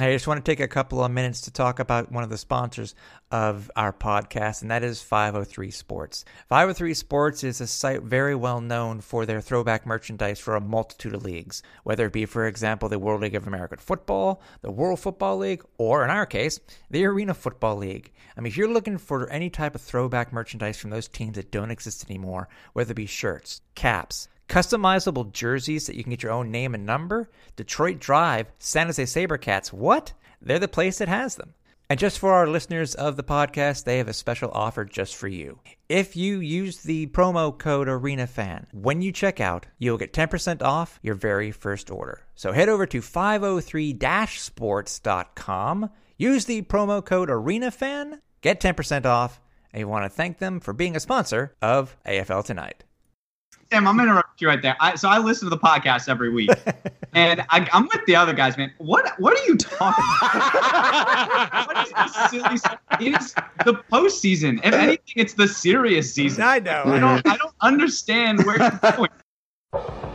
I just want to take a couple of minutes to talk about one of the sponsors of our podcast, and that is 503 Sports. 503 Sports is a site very well known for their throwback merchandise for a multitude of leagues, whether it be, for example, the World League of American Football, the World Football League, or in our case, the Arena Football League. I mean, if you're looking for any type of throwback merchandise from those teams that don't exist anymore, whether it be shirts, caps, Customizable jerseys that you can get your own name and number? Detroit Drive, San Jose Sabercats. What? They're the place that has them. And just for our listeners of the podcast, they have a special offer just for you. If you use the promo code ArenaFan, when you check out, you'll get 10% off your very first order. So head over to 503-sports.com, use the promo code ArenaFan, get 10% off, and you want to thank them for being a sponsor of AFL Tonight. Tim, I'm gonna interrupt you right there. I, so I listen to the podcast every week, and I, am with the other guys, man. What what are you talking about? what is this silly? Stuff? It is the postseason. If anything, it's the serious season. I know. I don't. I don't understand where you're going.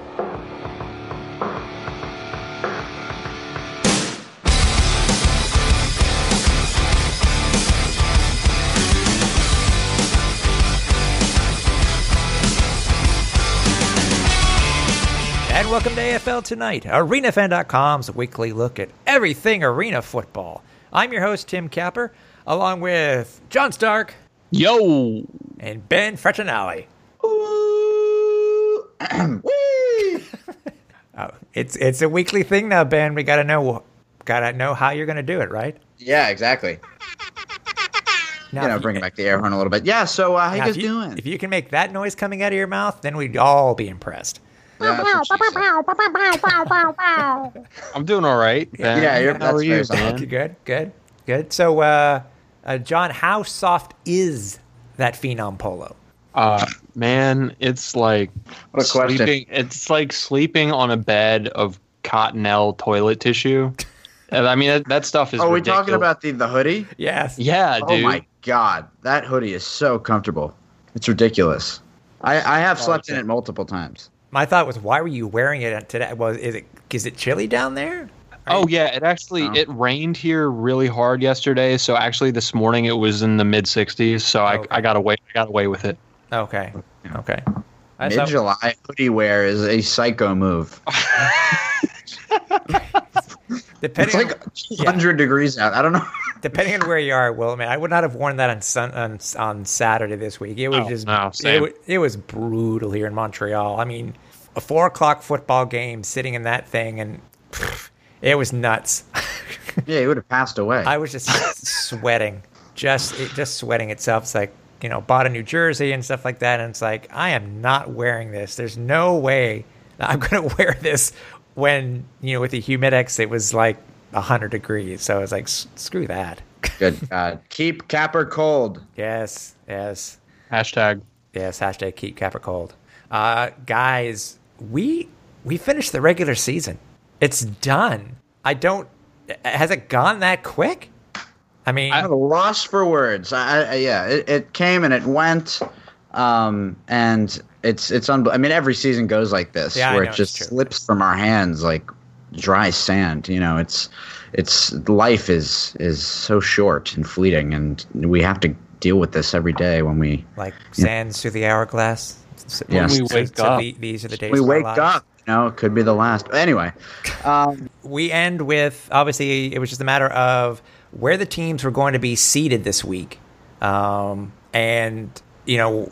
And welcome to AFL Tonight, ArenaFan.com's weekly look at everything arena football. I'm your host, Tim Capper, along with John Stark. Yo! And Ben Frechinelli. Ooh. oh, it's it's a weekly thing now, Ben. We gotta know gotta know how you're gonna do it, right? Yeah, exactly. Now, you know, bringing back the air horn a little bit. Yeah. So, uh, how you guys you, doing? If you can make that noise coming out of your mouth, then we'd all be impressed. I'm doing all right. Ben. Yeah, you're, how are you, man? Good, good, good. So, uh, uh, John, how soft is that Phenom Polo? Uh, man, it's like what a sleeping. Question. It's like sleeping on a bed of Cottonelle toilet tissue. I mean, that, that stuff is. Are ridiculous. we talking about the the hoodie? Yes. Yeah, dude. Oh my god, that hoodie is so comfortable. It's ridiculous. I, I have slept in it multiple times. My thought was, why were you wearing it today? Was is it is it chilly down there? Are oh you- yeah, it actually oh. it rained here really hard yesterday. So actually, this morning it was in the mid 60s. So I. I got away I got away with it. Okay. Okay. Mid July hoodie wear is a psycho move. Depending it's like 200 yeah. degrees out. I don't know. Depending on where you are, well, I mean, I would not have worn that on sun, on, on Saturday this week. It was oh, just no, it, it, was brutal here in Montreal. I mean, a four o'clock football game, sitting in that thing, and pff, it was nuts. yeah, it would have passed away. I was just sweating, just it, just sweating itself. It's like you know, bought a New Jersey and stuff like that, and it's like I am not wearing this. There's no way I'm going to wear this when you know with the humidex it was like 100 degrees. So i was like screw that. Good god. Keep capper cold. Yes yes. Hashtag. Yes hashtag keep capper cold. Uh guys we we finished the regular season. It's done. I don't has it gone that quick? I mean i'm lost for words. I, I yeah it, it came and it went um and it's it's un- I mean, every season goes like this, yeah, where know, it just slips from our hands like dry sand. You know, it's it's life is is so short and fleeting, and we have to deal with this every day when we like sands know. through the hourglass. When yes. we wake so, up, these are the days we wake up. You know, it could be the last. But anyway, um, we end with obviously it was just a matter of where the teams were going to be seated this week, um, and you know,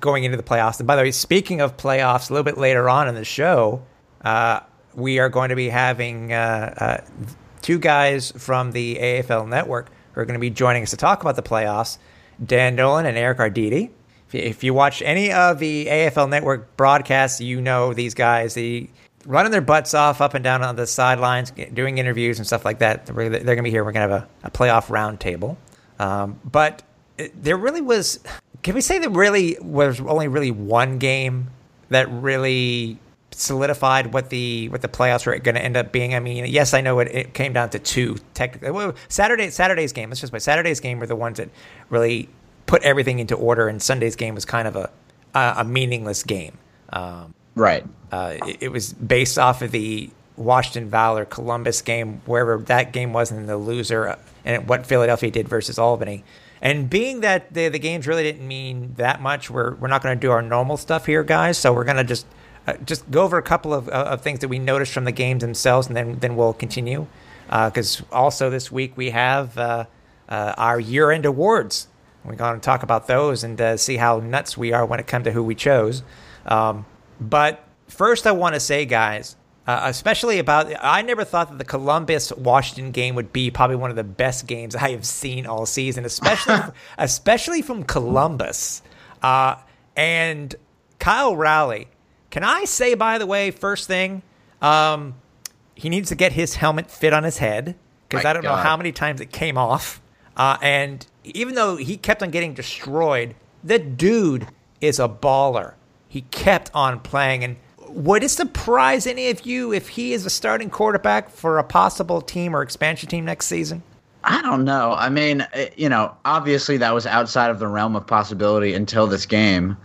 going into the playoffs. And by the way, speaking of playoffs, a little bit later on in the show, uh, we are going to be having uh, uh, two guys from the AFL Network who are going to be joining us to talk about the playoffs Dan Nolan and Eric Arditi. If you watch any of the AFL Network broadcasts, you know these guys. They running their butts off up and down on the sidelines, doing interviews and stuff like that. They're, going to be here. We're going to have a, a playoff roundtable. Um, but there really was can we say that really was only really one game that really solidified what the what the playoffs were going to end up being? I mean, yes, I know it, it came down to two technically. Well, Saturday Saturday's game. Let's just say Saturday's game were the ones that really put everything into order, and Sunday's game was kind of a a, a meaningless game. Um, right. Uh, it, it, was based off of the Washington Valor Columbus game, wherever that game was in the loser, uh, and what Philadelphia did versus Albany. And being that the, the games really didn't mean that much, we're, we're not going to do our normal stuff here, guys. So we're going to just uh, just go over a couple of, uh, of things that we noticed from the games themselves, and then then we'll continue. Because uh, also this week we have uh, uh, our year end awards. We're going to talk about those and see how nuts we are when it comes to who we chose. Um, but first, I want to say, guys, uh, especially about I never thought that the Columbus Washington game would be probably one of the best games I have seen all season, especially especially from Columbus. Uh, and Kyle Rowley, can I say by the way, first thing, um, he needs to get his helmet fit on his head because I don't God. know how many times it came off. Uh, and even though he kept on getting destroyed, the dude is a baller. He kept on playing and would it surprise any of you if he is a starting quarterback for a possible team or expansion team next season? I don't know. I mean, eh, you know, obviously that was outside of the realm of possibility until this game.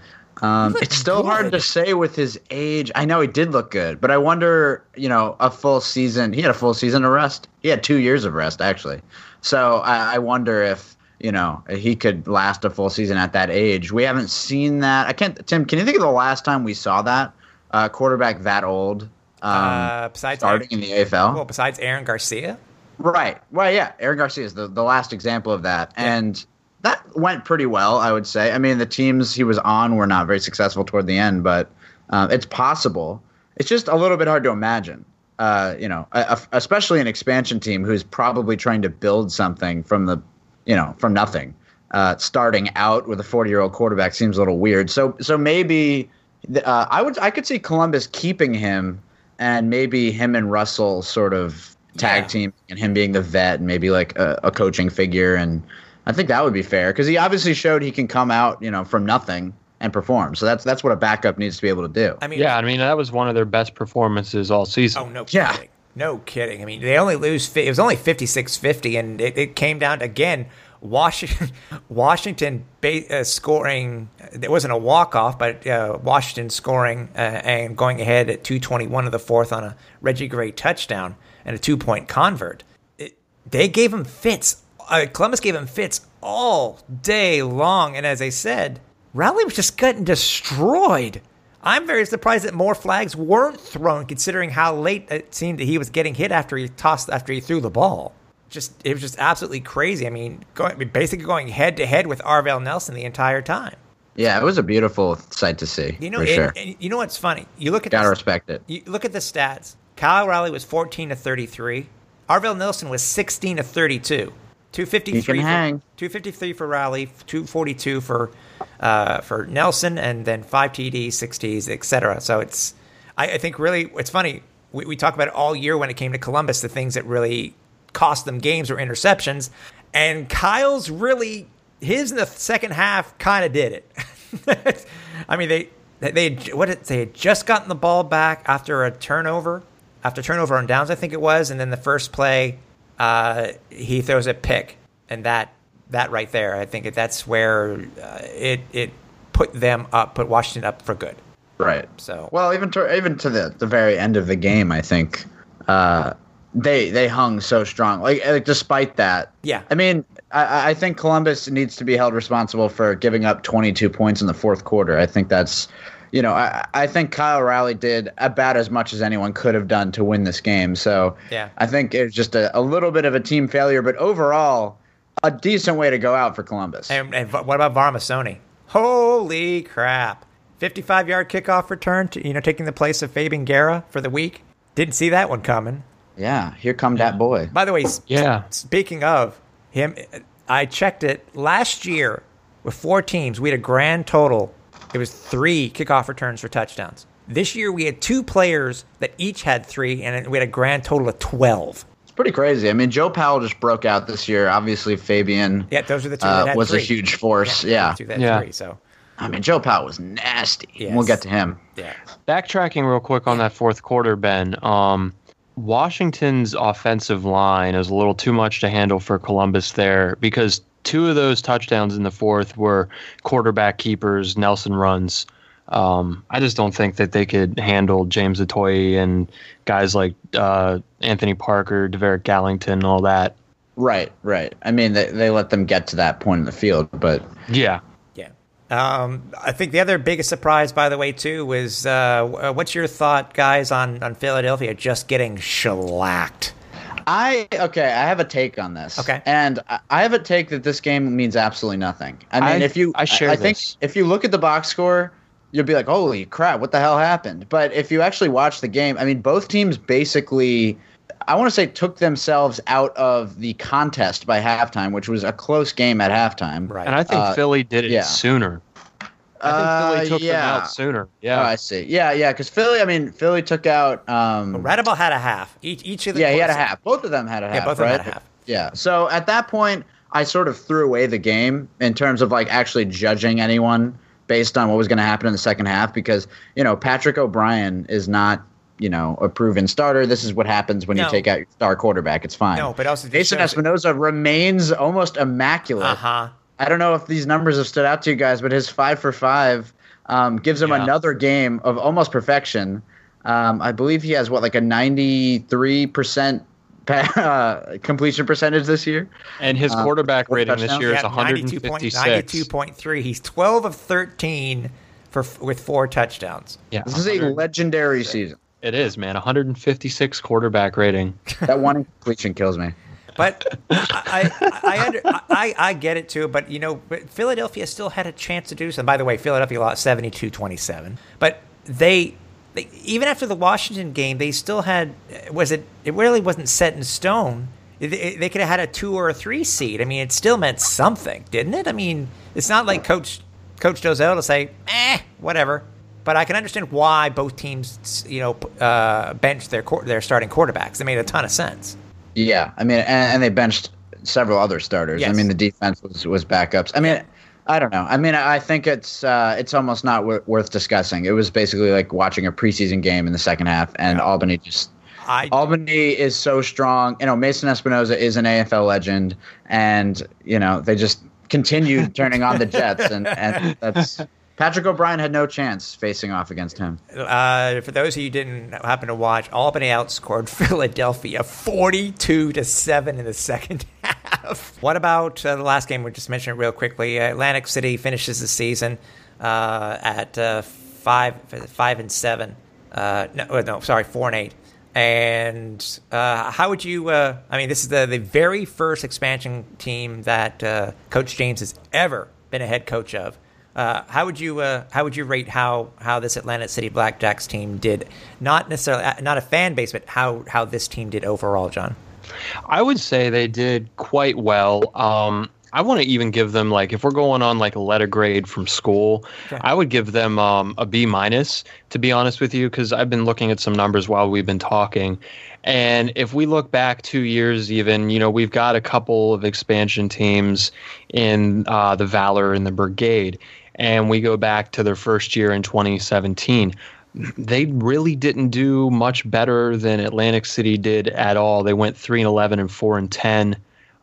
Um, it's still good. hard to say with his age. I know he did look good, but I wonder, you know, a full season. He had a full season of rest. He had two years of rest, actually. So I, I wonder if you know he could last a full season at that age. We haven't seen that. I can't. Tim, can you think of the last time we saw that? Uh, quarterback that old um, uh, besides starting Aaron, in the AFL? Well, besides Aaron Garcia. Right. Well, yeah, Aaron Garcia is the, the last example of that, yeah. and that went pretty well, I would say. I mean, the teams he was on were not very successful toward the end, but uh, it's possible. It's just a little bit hard to imagine. Uh, you know, a, a, especially an expansion team who's probably trying to build something from the, you know, from nothing. Uh, starting out with a 40 year old quarterback seems a little weird. So, so maybe uh, I would I could see Columbus keeping him and maybe him and Russell sort of tag yeah. team and him being the vet and maybe like a, a coaching figure and I think that would be fair because he obviously showed he can come out you know from nothing and perform. So that's that's what a backup needs to be able to do. I mean, yeah, I mean that was one of their best performances all season. Oh no, yeah. kidding, no kidding. I mean they only lose. It was only 56-50 and it, it came down to, again Washington, Washington uh, scoring. It wasn't a walk off, but uh, Washington scoring uh, and going ahead at 2:21 of the fourth on a Reggie Gray touchdown and a two point convert. It, they gave him fits. Uh, Columbus gave him fits all day long, and as I said, Rowley was just getting destroyed. I'm very surprised that more flags weren't thrown, considering how late it seemed that he was getting hit after he tossed after he threw the ball just it was just absolutely crazy. I mean, going, basically going head to head with Arvell Nelson the entire time. Yeah, it was a beautiful sight to see. You know, for sure. And, you know what's funny? You look at gotta the, respect it. You look at the stats. Kyle Rowley was fourteen to thirty three. Arvell Nelson was sixteen to thirty two. Two fifty three. Two fifty three for Rowley. Two forty two for uh, for Nelson, and then five TDs, six Ts, etc. So it's I, I, think really it's funny. We, we talk about it all year when it came to Columbus. The things that really cost them games or interceptions. And Kyle's really his in the second half kind of did it. I mean, they they what did, they had just gotten the ball back after a turnover, after turnover on downs, I think it was, and then the first play, uh, he throws a pick, and that that right there, I think that's where uh, it it put them up, put Washington up for good. Right. So well, even to even to the the very end of the game, I think uh, they they hung so strong. Like, like despite that, yeah. I mean, I, I think Columbus needs to be held responsible for giving up 22 points in the fourth quarter. I think that's, you know, I, I think Kyle Rowley did about as much as anyone could have done to win this game. So yeah, I think it was just a, a little bit of a team failure, but overall, a decent way to go out for Columbus. And, and what about Varmasoni? Holy crap! 55 yard kickoff return to you know taking the place of Fabian Guerra for the week. Didn't see that one coming. Yeah, here come that boy. By the way, yeah. Speaking of him, I checked it last year with four teams. We had a grand total. It was three kickoff returns for touchdowns. This year we had two players that each had three, and we had a grand total of twelve. It's pretty crazy. I mean, Joe Powell just broke out this year. Obviously, Fabian. Yeah, those are the two. Uh, was three. a huge force. Yeah, yeah. yeah. Three, so. I mean, Joe Powell was nasty. Yes. We'll get to him. Yeah. Backtracking real quick on that fourth quarter, Ben. Um, Washington's offensive line is a little too much to handle for Columbus there because two of those touchdowns in the fourth were quarterback keepers, Nelson runs. Um, I just don't think that they could handle James Atoye and guys like uh, Anthony Parker, Deverick Gallington, and all that. Right, right. I mean, they, they let them get to that point in the field, but Yeah. Yeah. Um, I think the other biggest surprise, by the way, too, was uh, what's your thought, guys, on, on Philadelphia just getting shellacked? I okay. I have a take on this. Okay. and I- I have a take that this game means absolutely nothing. I mean, I- if you, I share I think this. if you look at the box score, you'll be like, "Holy crap! What the hell happened?" But if you actually watch the game, I mean, both teams basically, I want to say, took themselves out of the contest by halftime, which was a close game at halftime. Right. And I think Uh, Philly did it yeah. sooner. I think Uh, Philly took them yeah. out sooner. Oh, Yeah. I see. Yeah, yeah. Because Philly, I mean, Philly took out. Um, Raudabaugh had a half. Each, each of the yeah, he had a half. Both of them had a half. Yeah, both of them right? had a half. Yeah. So at that point, I sort of threw away the game in terms of like actually judging anyone based on what was going to happen in the second half because you know Patrick O'Brien is not you know a proven starter. This is what happens when No. you take out your star quarterback. It's fine. No, but also Jason Espinoza remains almost immaculate. Uh huh. I don't know if these numbers have stood out to you guys, but his five for five um, gives him Yeah. another game of almost perfection. Um, I believe he has what like a ninety-three percent uh, completion percentage this year. And his Uh, quarterback four rating this touchdowns? year is Yeah, 156. 92.3. He's 12 of 13 for with four touchdowns. Yeah, This is a legendary season. It is, man. 156 quarterback rating. That one incompletion kills me. But I, I, I, under, I, I get it too. But you know, Philadelphia still had a chance to do something. By the way, Philadelphia lost 72-27. But they, they, even after the Washington game, they still had. Was it? It really wasn't set in stone. They, they could have had a two or a three seed. I mean, it still meant something, didn't it? I mean, it's not like Coach Coach Dolezel to say, eh, whatever. But I can understand why both teams, you know, uh, benched their their starting quarterbacks. It made a ton of sense. Yeah, I mean, and, and they benched several other starters. I mean, the defense was was backups. I mean, I don't know. I mean, I think it's uh, it's almost not w- worth discussing. It was basically like watching a preseason game in the second half, and Albany just I Albany is so strong. You know, Mason Espinoza is an AFL legend, and you know they just continued turning on the Jets, and and that's Patrick O'Brien had no chance facing off against him. Uh, for those of you who didn't happen to watch, Albany outscored Philadelphia 42 to 7 in the second half. What about uh, the last game? We just mentioned it real quickly. Uh, Atlantic City finishes the season uh, at uh, 5 5 and 7. Uh, no, uh, no, sorry, 4 and 8. And uh, how would you? Uh, I mean, this is the, the very first expansion team that uh, Coach James has ever been a head coach of. Uh, how would you uh, how would you rate how how this Atlantic City Blackjacks team did? Not necessarily uh, not a fan base, but how how this team did overall, John. I would say they did quite well. Um, I want to even give them like if we're going on like a letter grade from school, Okay. I would give them um, a B minus to be honest with you because I've been looking at some numbers while we've been talking, and if we look back two years even, you know we've got a couple of expansion teams in uh, the Valor and the Brigade, and we go back to their first year in 2017 they really didn't do much better than Atlantic City did at all. They went three and eleven and four and ten,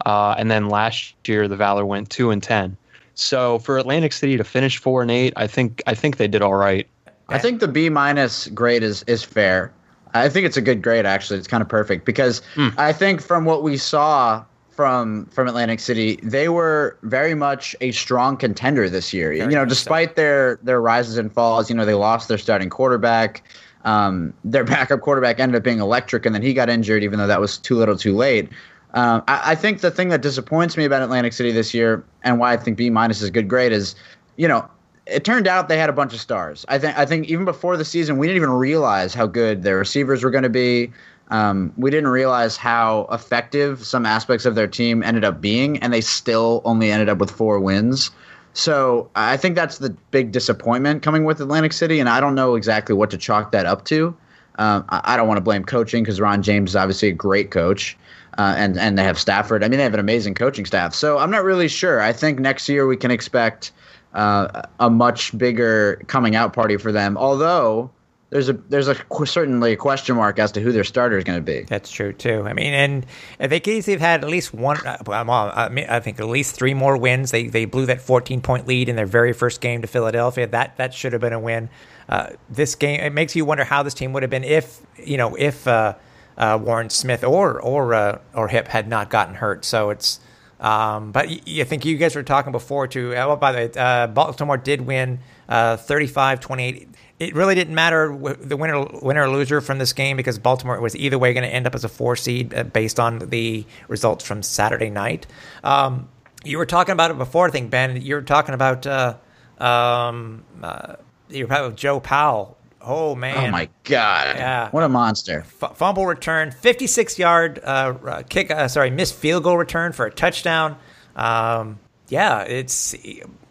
uh, and then last year the Valor went two and ten. So for Atlantic City to finish four and eight, I think I think they did all right. I think the B minus grade is is fair. I think it's a good grade actually. It's kind of perfect because I think from what we saw from from Atlantic City, they were very much a strong contender this year. you know, much so. despite their their rises and falls, you know, they lost their starting quarterback. Um, their backup quarterback ended up being electric, and then he got injured, even though that was too little, too late. Um, I, I think the thing that disappoints me about Atlantic City this year, and why I think B minus is a good grade, is you know it turned out they had a bunch of stars. I think I think even before the season, we didn't even realize how good their receivers were going to be. Um, we didn't realize how effective some aspects of their team ended up being, and they still only ended up with four wins. So I think that's the big disappointment coming with Atlantic City, and I don't know exactly what to chalk that up to. Um, I, I don't want to blame coaching because Ron James is obviously a great coach, uh, and and they have Stafford. I mean, they have an amazing coaching staff. So I'm not really sure. I think next year we can expect uh, a much bigger coming out party for them. Although there's a there's a certainly a question mark as to who their starter is going to be. That's true too. I mean, and they could easily have had at least one. Uh, well, I, think at least three more wins. They they blew that 14 point lead in their very first game to Philadelphia. That that should have been a win. Uh, this game it makes you wonder how this team would have been if you know if uh, uh, Warren Smith or or uh, or Hip had not gotten hurt. So it's. Um, but I think you guys were talking before too. Uh, well, by the way, Baltimore did win 35 28 it really didn't matter the winner winner or loser from this game because Baltimore was either way going to end up as a four seed uh, based on the results from Saturday night. Um, you were talking about it before, I think Ben. You were talking about uh, um, uh, you were talking about Joe Powell. Oh man! Oh my god! Yeah, what a monster! F- fumble return, fifty-six yard uh, uh, kick. Uh, sorry, missed field goal return for a touchdown. Um, yeah, it's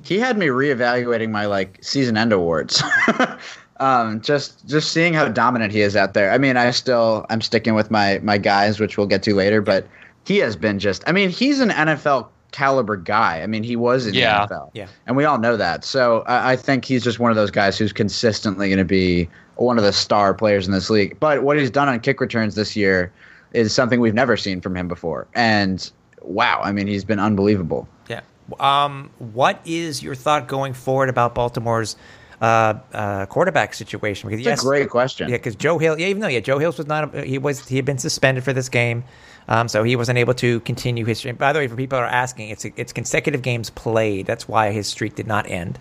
he had me reevaluating my like season end awards. um, just just seeing how dominant he is out there. I mean, I still I'm sticking with my my guys, which we'll get to later, but he has been just. I mean, he's an NFL caliber guy. I mean, he was in yeah. the NFL, yeah, and we all know that. So I, I think he's just one of those guys who's consistently going to be one of the star players in this league. But what he's done on kick returns this year is something we've never seen from him before, and wow, I mean, he's been unbelievable. Yeah. Um, what is your thought going forward about Baltimore's uh, uh, quarterback situation? Because yes, a great question. Yeah, because Joe Hill, yeah, even though yeah, Joe Hills was not, he was he had been suspended for this game, um, so he wasn't able to continue his streak. By the way, for people who are asking, it's it's consecutive games played. That's why his streak did not end.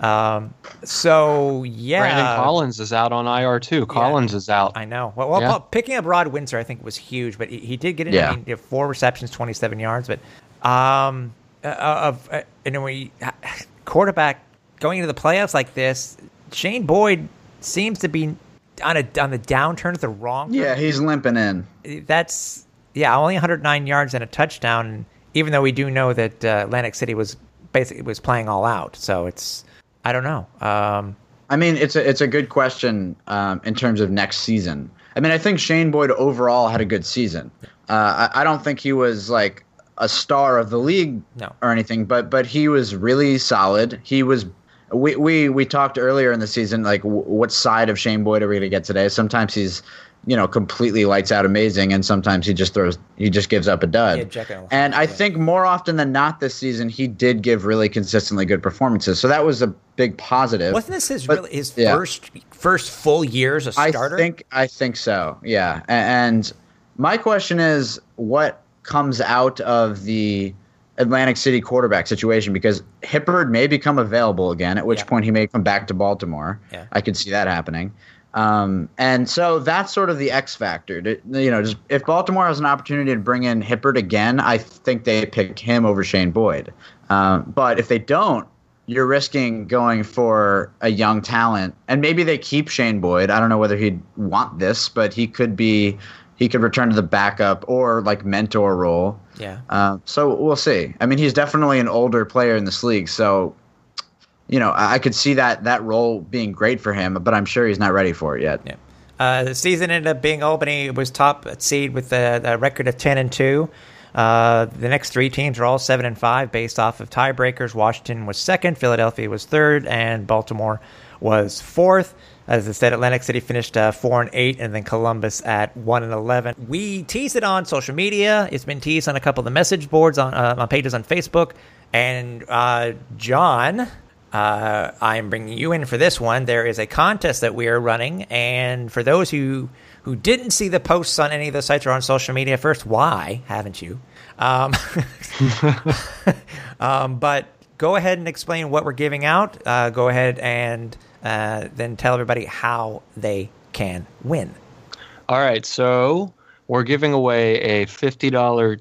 Um, so yeah, Brandon Collins is out on IR too. Collins yeah, is out. I know. Well, well yeah. picking up Rod Windsor, I think was huge, but he, he did get in. Yeah. I mean, four receptions, twenty-seven yards, but um, uh, of uh, and we quarterback going into the playoffs like this, Shane Boyd seems to be on a on the downturn at the wrong. Yeah, he's limping in. That's yeah, only 109 yards and a touchdown. Even though we do know that uh, Atlantic City was basically was playing all out, so it's I don't know. Um, I mean, it's a it's a good question um, in terms of next season. I mean, I think Shane Boyd overall had a good season. Uh, I, I don't think he was like a star of the league no. or anything, but but he was really solid. He was. We, we we talked earlier in the season like w- what side of Shane Boyd are we going to get today? Sometimes he's you know completely lights out amazing, and sometimes he just throws he just gives up a dud. Yeah, and I yeah. think more often than not this season he did give really consistently good performances. So that was a big positive. Wasn't this his but, really his yeah. first first full year as a starter? I think I think so. Yeah, and my question is what comes out of the Atlantic City quarterback situation because Hippeard may become available again, at which yeah. point he may come back to Baltimore. Yeah. I could see that happening. Um, and so that's sort of the X factor. To, you know, just, if Baltimore has an opportunity to bring in Hippeard again, I think they pick him over Shane Boyd. Um, but if they don't, you're risking going for a young talent, and maybe they keep Shane Boyd. I don't know whether he'd want this, but he could be he could return to the backup or like mentor role. Yeah. Uh, so we'll see. I mean, he's definitely an older player in this league, so you know I could see that that role being great for him, but I'm sure he's not ready for it yet. Yeah. Uh, the season ended up being Albany was top seed with a, a record of ten and two. Uh, the next three teams are all seven and five based off of tiebreakers. Washington was second, Philadelphia was third, and Baltimore was fourth. As I said, Atlantic City finished uh, four and eight, and then Columbus at one and eleven. We teased it on social media. It's been teased on a couple of the message boards on uh, on pages on Facebook. And uh, John, uh, I'm bringing you in for this one. There is a contest that we are running, and for those who who didn't see the posts on any of the sites or on social media, first, why haven't you? Um, um, but go ahead and explain what we're giving out. Uh, go ahead and uh, then tell everybody how they can win. All right, so we're giving away a $50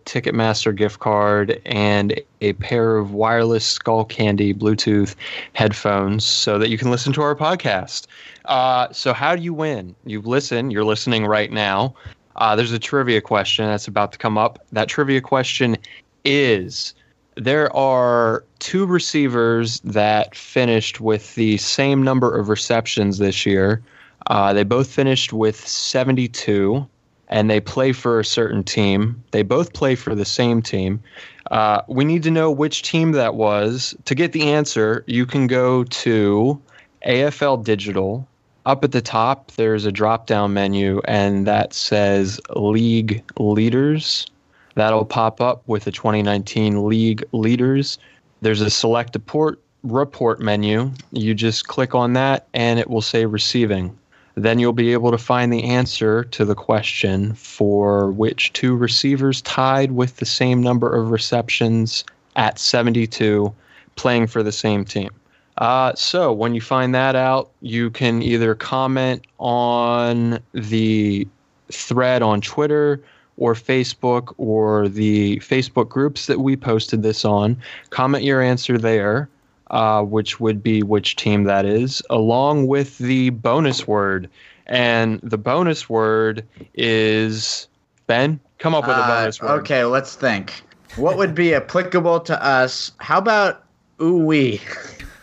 Ticketmaster gift card and a pair of wireless Skullcandy Bluetooth headphones so that you can listen to our podcast. Uh, so, how do you win? You listen, you're listening right now. Uh, there's a trivia question that's about to come up. That trivia question is there are two receivers that finished with the same number of receptions this year. Uh, they both finished with 72, and they play for a certain team. They both play for the same team. Uh, we need to know which team that was. To get the answer, you can go to AFL Digital. up at the top, there's a drop down menu, and that says League Leaders. That'll pop up with the 2019 League Leaders. There's a select report, report menu. You just click on that, and it will say receiving. Then you'll be able to find the answer to the question for which two receivers tied with the same number of receptions at 72 playing for the same team. Uh, so when you find that out, you can either comment on the thread on Twitter or Facebook or the Facebook groups that we posted this on. Comment your answer there, uh, which would be which team that is, along with the bonus word. And the bonus word is Ben. Come up with a bonus Uh, word. Okay, let's think. What would be applicable to us? How about ooh wee?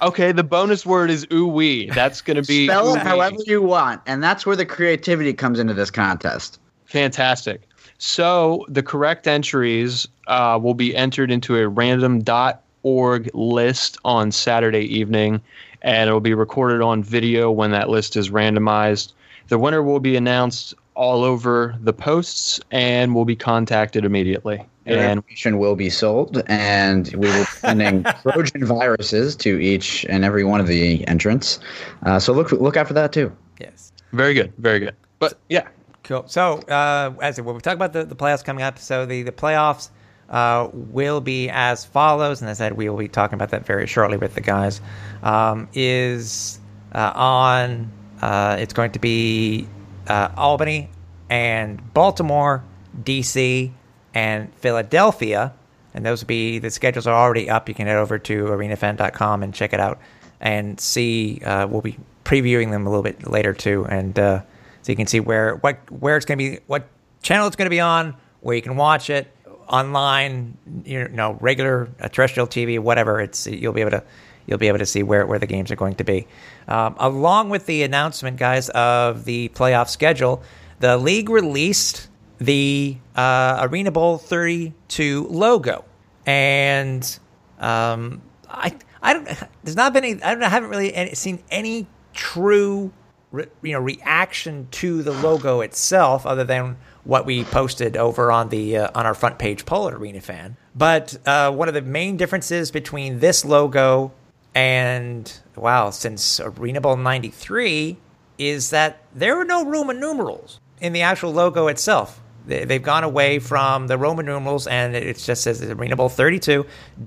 Okay, the bonus word is ooh wee. That's going to be Spell it however you want, and that's where the creativity comes into this contest. Fantastic. So the correct entries uh, will be entered into a random.org list on Saturday evening, and it will be recorded on video when that list is randomized. The winner will be announced all over the posts and will be contacted immediately. Your And information will be sold, and we will be sending Trojan viruses to each and every one of the entrants. Uh, so look look out for that too. Yes. very good, very good. But yeah, Cool. So, uh, as we talk about the, the playoffs coming up, so the, the playoffs uh, will be as follows, and as I said, we will be talking about that very shortly with the guys. Um, is uh, on, uh, it's going to be uh, Albany and Baltimore, DC, and Philadelphia. And those will be, the schedules are already up. You can head over to arenafan.com and check it out and see. Uh, we'll be previewing them a little bit later too. And, uh, so you can see where what where it's going to be, what channel it's going to be on, where you can watch it online, you know, regular uh, terrestrial TV, whatever. It's you'll be able to you'll be able to see where where the games are going to be, um, along with the announcement, guys, of the playoff schedule. The league released the uh, Arena Bowl 32 logo, and um, I I don't there's not been any I, I haven't really any, seen any true re, you know reaction to the logo itself other than what we posted over on the uh, on our front page poll at Arena Fan. But uh, one of the main differences between this logo and wow, since Arena Bowl '93 is that there are no Roman numerals in the actual logo itself. They- They've gone away from the Roman numerals, and it just says Arena Bowl 32.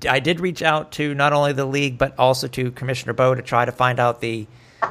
I did reach out to not only the league but also to Commissioner Boe to try to find out the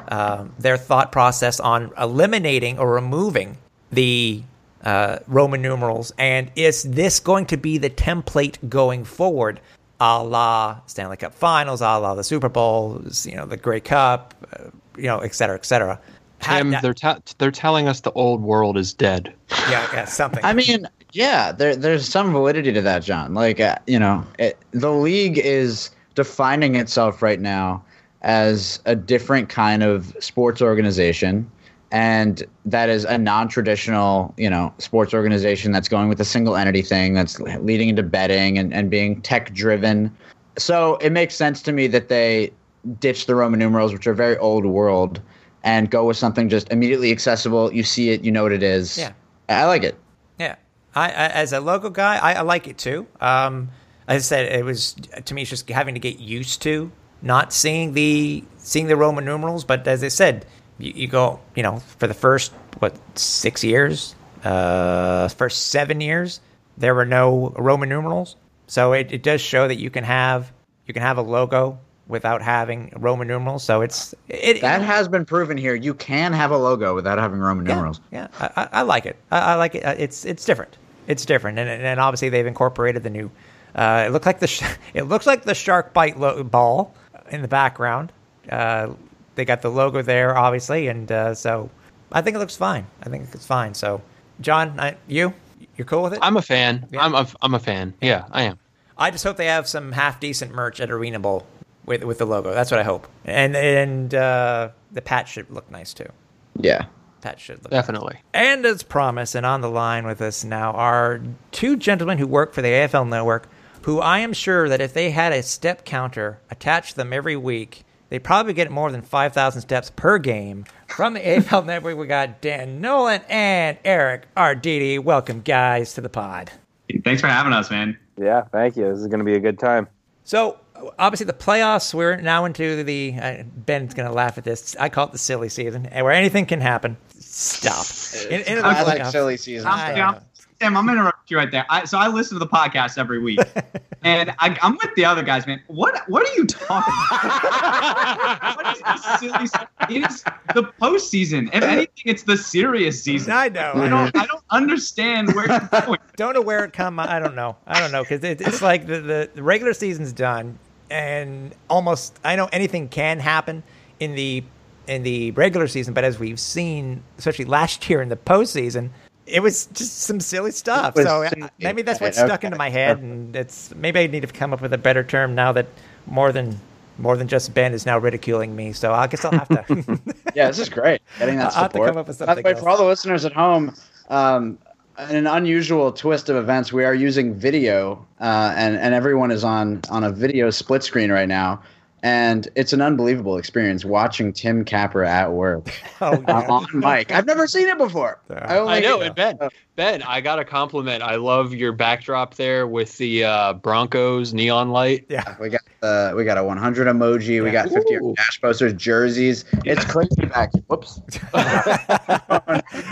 um, their thought process on eliminating or removing the uh, Roman numerals, and is this going to be the template going forward, a la Stanley Cup Finals, a la the Super Bowl, you know, the Grey Cup, uh, you know, et cetera, et cetera. Tim, they're ta- they're telling us the old world is dead. yeah, yeah, something. I mean, yeah, there, there's some validity to that, John. Like, uh, you know, it, the league is defining itself right now as a different kind of sports organization. And that is a non traditional, you know, sports organization that's going with a single entity thing that's leading into betting and, and being tech driven. So it makes sense to me that they ditch the Roman numerals, which are very old world, and go with something just immediately accessible. You see it, you know what it is. Yeah. I like it. Yeah, I, I as a logo guy, I, I like it too. Um, as I said, it was to me it's just having to get used to not seeing the seeing the Roman numerals. But as I said, you, you go, you know, for the first what six years, uh, first seven years, there were no Roman numerals. So it, it does show that you can have you can have a logo without having Roman numerals. So it's it That has been proven here. You can have a logo without having Roman yeah, numerals. Yeah, I, I, I like it. I, I like it. Uh, It's it's different. It's different, and and obviously they've incorporated the new. Uh, it looked like the sh- it looks like the shark bite lo- ball in the background. Uh, they got the logo there, obviously, and uh, so I think it looks fine. I think it's fine. So, John, I, you you're cool with it? I'm a fan. Yeah. I'm a, I'm a fan. Yeah, I am. I just hope they have some half decent merch at Arena Bowl with with the logo. That's what I hope. And and uh, the patch should look nice too. Yeah. Patch should look Definitely. And as promised, and on the line with us now are two gentlemen who work for the AFL Network, who I am sure that if they had a step counter attached to them every week, they probably get more than 5,000 steps per game. From the AFL Network, we got Dan Nolan and Eric Arditi. Welcome, guys, to the pod. Thanks for having us, man. Yeah, thank you. This is going to be a good time. So, obviously, the playoffs, we're now into the. Uh, Ben's going to laugh at this. I call it the silly season, where anything can happen. Stop. In, in classic silly season. I'm, Sam, I'm interrupt you right there. I, so I listen to the podcast every week, and I, am with the other guys, man. What What are you talking about? what is this silly? It is the postseason. If anything, it's the serious season. I know. I don't. I don't understand where you're going. don't know where it come. I don't know. I don't know because it, it's like the, the the regular season's done, and almost I know anything can happen in the in the regular season, but as we've seen, especially last year in the postseason it was just some silly stuff. So uh, maybe that's what stuck into my head, and it's maybe I need to come up with a better term now that more than more than just Ben is now ridiculing me. So I guess I'll have to. yeah, this is great. Getting that support. I'll have to come up with something. By the for all the listeners at home, um, in an unusual twist of events, we are using video, uh, and and everyone is on on a video split screen right now and it's an unbelievable experience watching Tim Capper at work oh, yeah. on mic. I've never seen it before. Yeah. I, I, know, and Ben, Ben, I got a compliment. I love your backdrop there with the uh, Broncos neon light. Yeah, we got uh, we got a 100 emoji. Yeah. We got 50 dash posters, jerseys. It's crazy back. Here. Whoops,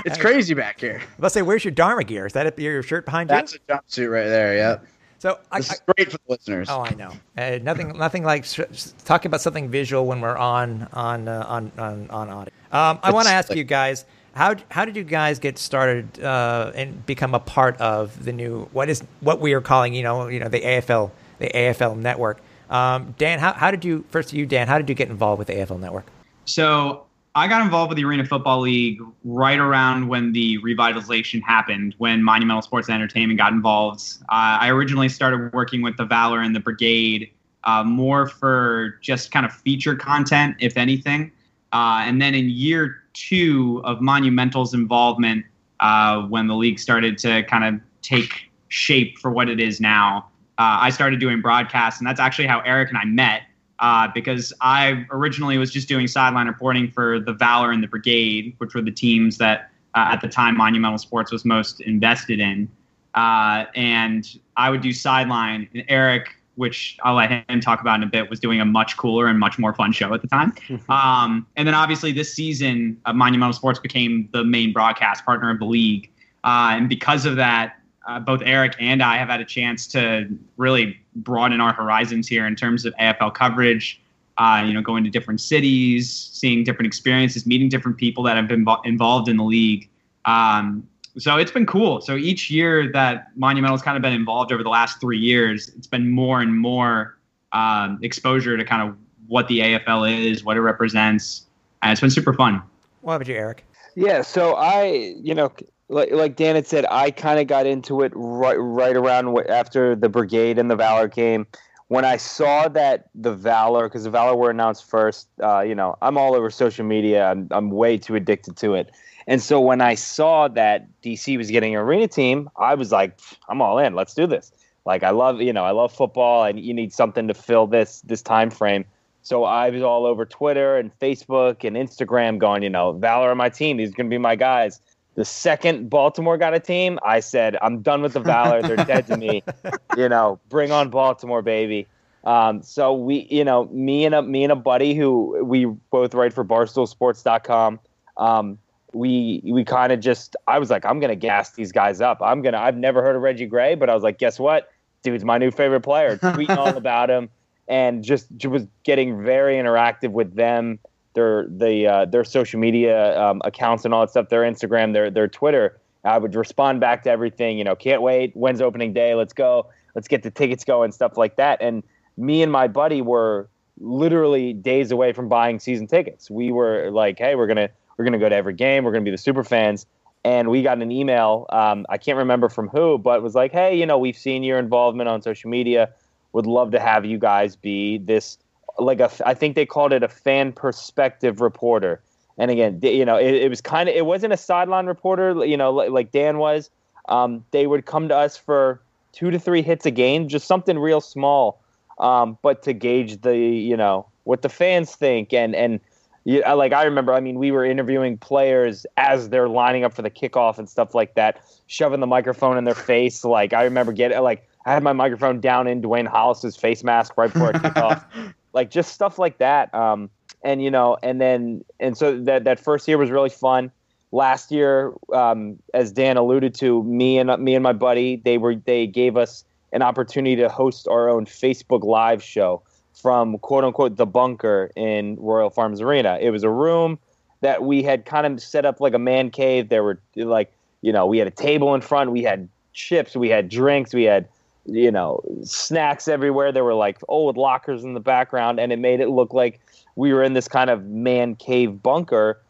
it's crazy back here. Let's say, where's your Dharma gear? Is that your shirt behind That's you? That's a jumpsuit right there. Yep. So I, this is great for the listeners. Oh, I know. Uh, nothing, nothing like sh- talking about something visual when we're on on uh, on on on audio. Um, I want to ask like, you guys how how did you guys get started uh, and become a part of the new what is what we are calling you know you know the AFL the AFL network. Um, Dan, how, how did you first you Dan? How did you get involved with the AFL network? So I got involved with the Arena Football League right around when the revitalization happened, when Monumental Sports and Entertainment got involved. Uh, I originally started working with the Valor and the Brigade uh, more for just kind of feature content, if anything. Uh, and then in year two of Monumental's involvement, uh, when the league started to kind of take shape for what it is now, uh, I started doing broadcasts. And that's actually how Eric and I met uh, because I originally was just doing sideline reporting for the Valor and the Brigade, which were the teams that uh, at the time Monumental Sports was most invested in. Uh, and I would do sideline, and Eric, which I'll let him talk about in a bit, was doing a much cooler and much more fun show at the time. um, and then obviously this season, uh, Monumental Sports became the main broadcast partner of the league. Uh, and because of that, uh, both Eric and I have had a chance to really broaden our horizons here in terms of AFL coverage. Uh, you know, going to different cities, seeing different experiences, meeting different people that have been involved in the league. Um, so it's been cool. So each year that Monumental's kind of been involved over the last three years, it's been more and more um, exposure to kind of what the AFL is, what it represents, and it's been super fun. What about you, Eric? Yeah, so I, you know, like like Dan had said, I kind of got into it right right around after the Brigade and the Valor came. When I saw that the Valor, because the Valor were announced first, uh, you know, I'm all over social media. I'm I'm way too addicted to it. And so when I saw that DC was getting an arena team, I was like, I'm all in. Let's do this. Like I love, you know, I love football, and you need something to fill this this time frame. So I was all over Twitter and Facebook and Instagram, going, you know, Valor on my team. These are going to be my guys. The second Baltimore got a team, I said, I'm done with the Valor. They're dead to me. You know, bring on Baltimore, baby. Um, so we, you know, me and a me and a buddy who we both write for BarstoolSports.com. Um, we we kind of just I was like, I'm gonna gas these guys up. I'm gonna. I've never heard of Reggie Gray, but I was like, guess what? Dude's my new favorite player. Tweeting all about him, and just, just was getting very interactive with them their the uh, their social media um, accounts and all that stuff, their Instagram, their their Twitter. I would respond back to everything. You know, can't wait. When's opening day? Let's go. Let's get the tickets going. Stuff like that. And me and my buddy were literally days away from buying season tickets. We were like, hey, we're gonna we're gonna go to every game. We're gonna be the super fans. And we got an email. Um, I can't remember from who, but was like, hey, you know, we've seen your involvement on social media. Would love to have you guys be this like a I think they called it a fan perspective reporter. And again, you know, it, it was kind of it wasn't a sideline reporter, you know, like Dan was. Um, they would come to us for two to three hits a game, just something real small. Um, but to gauge the you know what the fans think, and and like I remember, I mean, we were interviewing players as they're lining up for the kickoff and stuff like that, shoving the microphone in their face. Like I remember getting like I had my microphone down in Dwayne Hollis's face mask right before kickoff, like just stuff like that. Um, and you know, and then and so that that first year was really fun. Last year, um, as Dan alluded to, me and me and my buddy, they were they gave us an opportunity to host our own Facebook Live show from quote unquote the bunker in Royal Farms Arena. It was a room that we had kind of set up like a man cave. There were like, you know, we had a table in front, we had chips, we had drinks, we had, you know, snacks everywhere. There were like old lockers in the background, and it made it look like we were in this kind of man cave bunker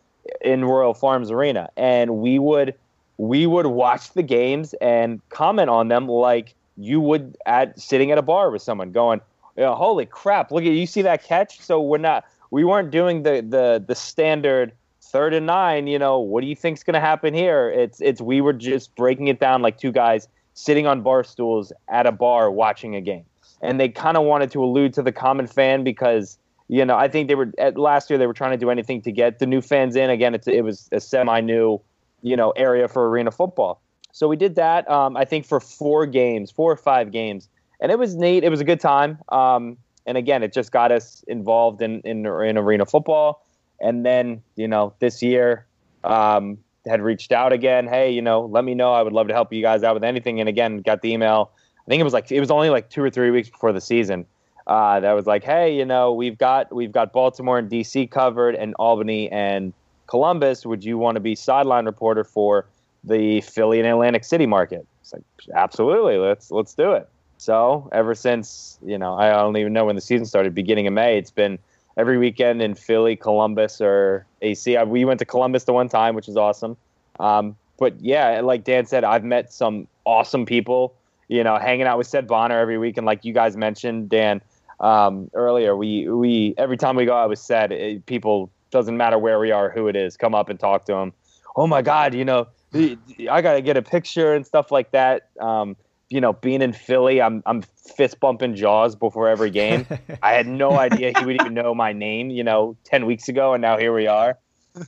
in Royal Farms Arena. And we would we would watch the games and comment on them like you would at sitting at a bar with someone going, holy crap! Look at you see that catch. So we're not we weren't doing the the the standard third and nine. You know, what do you think's going to happen here? It's it's we were just breaking it down like two guys sitting on bar stools at a bar watching a game, and they kind of wanted to allude to the common fan because you know I think they were at last year they were trying to do anything to get the new fans in. Again, it was a semi new you know area for arena football. So we did that. Um, I think for four games, four or five games and it was neat. It was a good time. Um, and again, it just got us involved in, in, in arena football. And then, you know, this year, um, had reached out again. Hey, you know, let me know. I would love to help you guys out with anything. And again, got the email. I think it was like it was only like two or three weeks before the season. Uh, that was like, hey, you know, we've got we've got Baltimore and DC covered, and Albany and Columbus. Would you want to be sideline reporter for the Philly and Atlantic City market? It's like, absolutely, let's let's do it. So ever since you know, I don't even know when the season started, beginning of May, it's been every weekend in Philly, Columbus, or AC. We went to Columbus the one time, which is awesome. Um, but yeah, like Dan said, I've met some awesome people. You know, hanging out with Seth Bonner every week, and like you guys mentioned, Dan um, earlier, we we every time we go out with Seth, it, people doesn't matter where we are, who it is, come up and talk to him. Oh my God, you know, I got to get a picture and stuff like that. Um, you know, being in Philly, I'm I'm fist bumping jaws before every game. I had no idea he would even know my name, you know, ten weeks ago, and now here we are.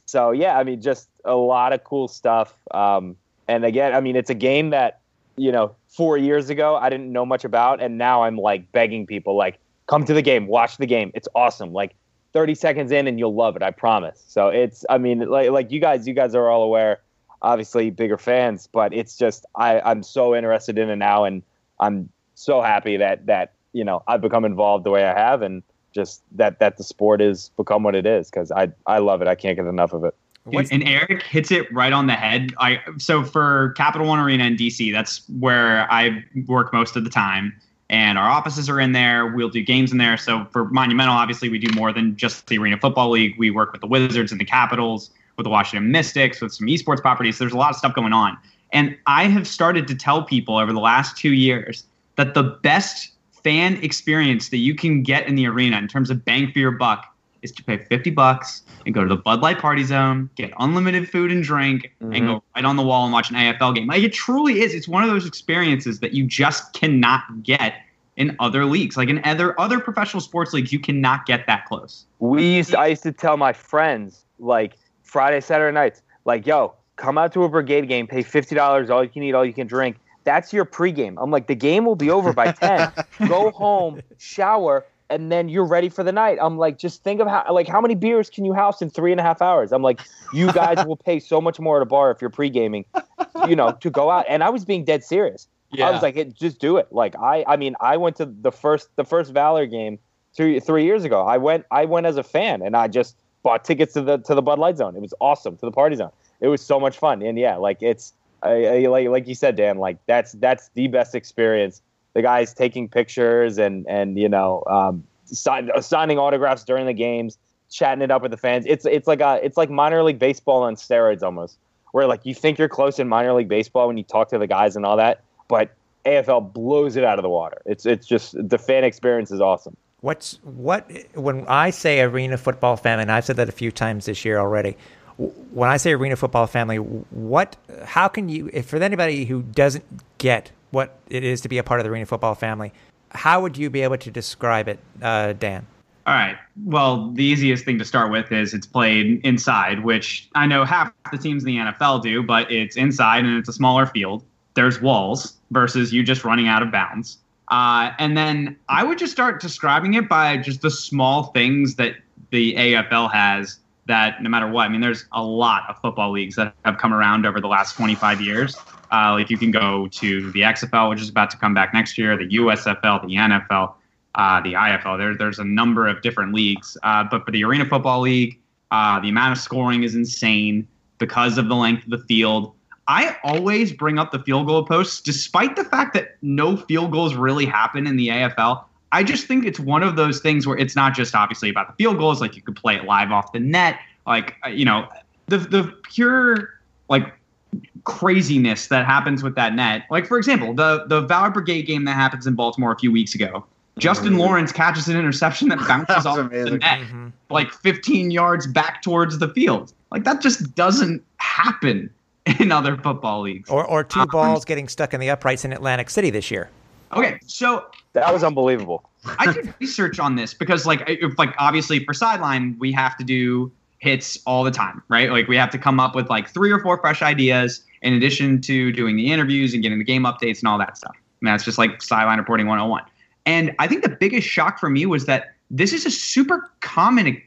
So yeah, I mean, just a lot of cool stuff. Um, and again, I mean, it's a game that you know, four years ago I didn't know much about, and now I'm like begging people, like, come to the game, watch the game. It's awesome. Like, 30 seconds in, and you'll love it. I promise. So it's, I mean, like like you guys, you guys are all aware obviously bigger fans, but it's just I, I'm so interested in it now, and I'm so happy that that you know I've become involved the way I have, and just that that the sport has become what it is because I I love it. I can't get enough of it. Dude, and Eric hits it right on the head. I so for Capital One Arena in DC, that's where I work most of the time, and our offices are in there. We'll do games in there. So for Monumental, obviously, we do more than just the Arena Football League. We work with the Wizards and the Capitals with the Washington Mystics, with some esports properties. There's a lot of stuff going on. And I have started to tell people over the last two years that the best fan experience that you can get in the arena in terms of bang for your buck is to pay 50 bucks and go to the Bud Light Party Zone, get unlimited food and drink, mm-hmm. and go right on the wall and watch an AFL game. Like it truly is. It's one of those experiences that you just cannot get in other leagues. Like in other other professional sports leagues, you cannot get that close. We used to, I used to tell my friends like Friday, Saturday nights. Like, yo, come out to a brigade game, pay fifty dollars, all you can eat, all you can drink. That's your pregame. I'm like, the game will be over by ten. Go home, shower, and then you're ready for the night. I'm like, just think of how like how many beers can you house in three and a half hours? I'm like, you guys will pay so much more at a bar if you're pre-gaming, you know, to go out. And I was being dead serious. Yeah. I was like, just do it. Like I, I mean, I went to the first the first Valor game three three years ago. I went I went as a fan, and I just bought tickets to the to the Bud Light Zone. It was awesome to the party zone. It was so much fun, and yeah, like it's I, I, like like you said, Dan. Like that's that's the best experience. The guys taking pictures and and you know um, sign, signing autographs during the games, chatting it up with the fans. It's it's like a it's like minor league baseball on steroids almost, where like you think you're close in minor league baseball when you talk to the guys and all that, but AFL blows it out of the water. It's it's just the fan experience is awesome. What's what when I say arena football family, and I've said that a few times this year already. When I say arena football family, what? How can you? If for anybody who doesn't get what it is to be a part of the arena football family, how would you be able to describe it, uh, Dan? All right. Well, the easiest thing to start with is it's played inside, which I know half the teams in the NFL do, but it's inside and it's a smaller field. There's walls versus you just running out of bounds. Uh, and then I would just start describing it by just the small things that the AFL has that no matter what, I mean, there's a lot of football leagues that have come around over the last 25 years. Uh, like you can go to the XFL, which is about to come back next year, the USFL, the NFL uh, the IFL. There, there's a number of different leagues, uh, but for the Arena Football League, uh, the amount of scoring is insane because of the length of the field. I always bring up the field goal posts, despite the fact that no field goals really happen in the AFL. I just think it's one of those things where it's not just obviously about the field goals. Like you could play it live off the net. Like uh, you know, the the pure like craziness that happens with that net. Like for example, the the Valor Brigade game that happens in Baltimore a few weeks ago. Justin Lawrence catches an interception that bounces off amazing. the net mm-hmm. like 15 yards back towards the field. Like that just doesn't happen in other football leagues. Or or two um, balls getting stuck in the uprights in Atlantic City this year. Okay, so that was unbelievable. I did research on this because like if like obviously for sideline we have to do hits all the time, right? Like we have to come up with like three or four fresh ideas in addition to doing the interviews and getting the game updates and all that stuff. And that's just like sideline reporting 101. And I think the biggest shock for me was that this is a super common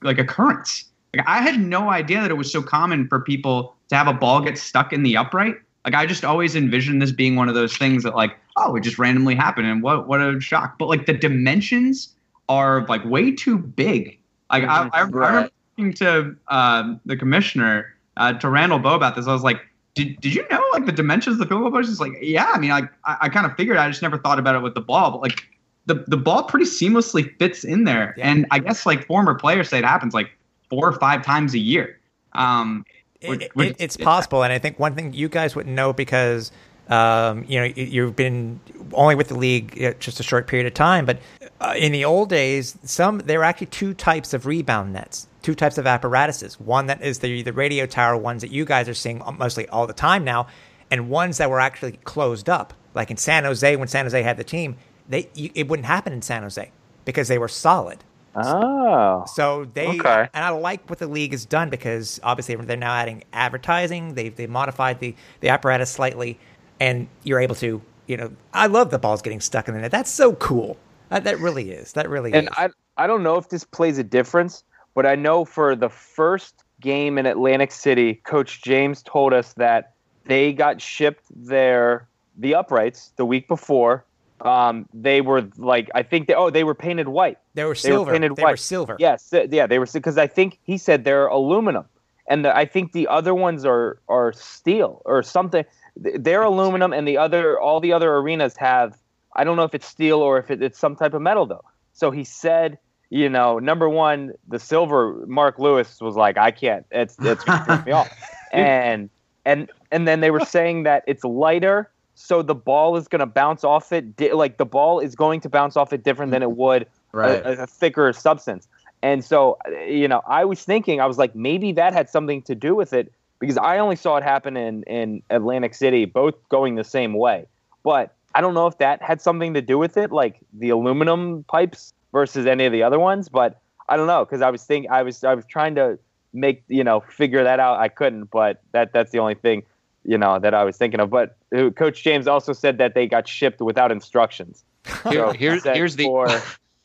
like occurrence. Like I had no idea that it was so common for people to have a ball get stuck in the upright. Like I just always envisioned this being one of those things that like, oh, it just randomly happened and what what a shock. But like the dimensions are like way too big. Like I, I, right. I remember talking to uh, the commissioner, uh, to Randall Boe about this. I was like, did, did you know like the dimensions of the field goal post? Is like, yeah, I mean, like I, I kind of figured. I just never thought about it with the ball, but like the the ball pretty seamlessly fits in there. Yeah. And I guess like former players say it happens like four or five times a year. Um, it, which, it's possible, and I think one thing you guys wouldn't know because um, you know you've been only with the league just a short period of time, but uh, in the old days, some there were actually two types of rebound nets two types of apparatuses. One that is the the radio tower ones that you guys are seeing mostly all the time now, and ones that were actually closed up. Like in San Jose, when San Jose had the team, they it wouldn't happen in San Jose because they were solid. Oh, so they okay. and I like what the league has done because obviously they're now adding advertising. They've they modified the the apparatus slightly, and you're able to you know I love the balls getting stuck in the net. That's so cool. That, that really is. That really and is. I I don't know if this plays a difference but I know for the first game in Atlantic City, Coach James told us that they got shipped their the uprights the week before. Um, they were like I think they oh they were painted white. They were silver. They were painted they white. Were silver. Yes, yeah, they were because I think he said they're aluminum, and the, I think the other ones are are steel or something. They're aluminum, and the other all the other arenas have I don't know if it's steel or if it, it's some type of metal though. So he said you know, number one, the silver Mark Lewis was like, I can't. It's it's me off. And and and then they were saying that it's lighter, so the ball is gonna bounce off it. Di- like the ball is going to bounce off it different than it would right. a, a thicker substance. And so, you know, I was thinking, I was like, maybe that had something to do with it because I only saw it happen in in Atlantic City, both going the same way. But I don't know if that had something to do with it, like the aluminum pipes versus any of the other ones. But I don't know because I was thinking I was I was trying to make you know figure that out. I couldn't, but that that's the only thing you know that I was thinking of. But uh, Coach James also said that they got shipped without instructions. Here, so here's here's the for,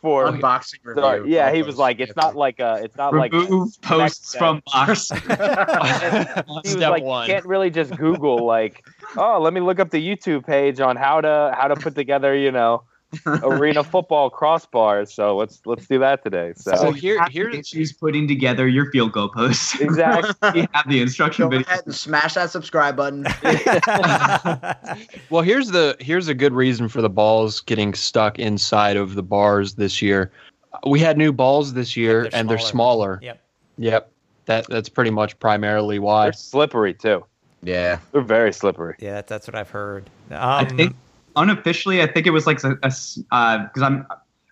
for unboxing review. So, yeah, he was like, it's not like a, it's not Remove like Remove posts from box. he was Step like, one. you can't really just Google like, oh, let me look up the YouTube page on how to how to put together, you know, arena football crossbars. So let's let's do that today. So, so here here's she's putting together your field goal posts. Exactly. you have the instruction Go video. ahead and smash that subscribe button. well, here's the here's a good reason for the balls getting stuck inside of the bars this year. We had new balls this year, they're and they're smaller. Yep. Yep. That that's pretty much primarily why. They're slippery too. Yeah. They're very slippery. Yeah, that's what I've heard. Um, I think unofficially, I think it was like a because uh, I'm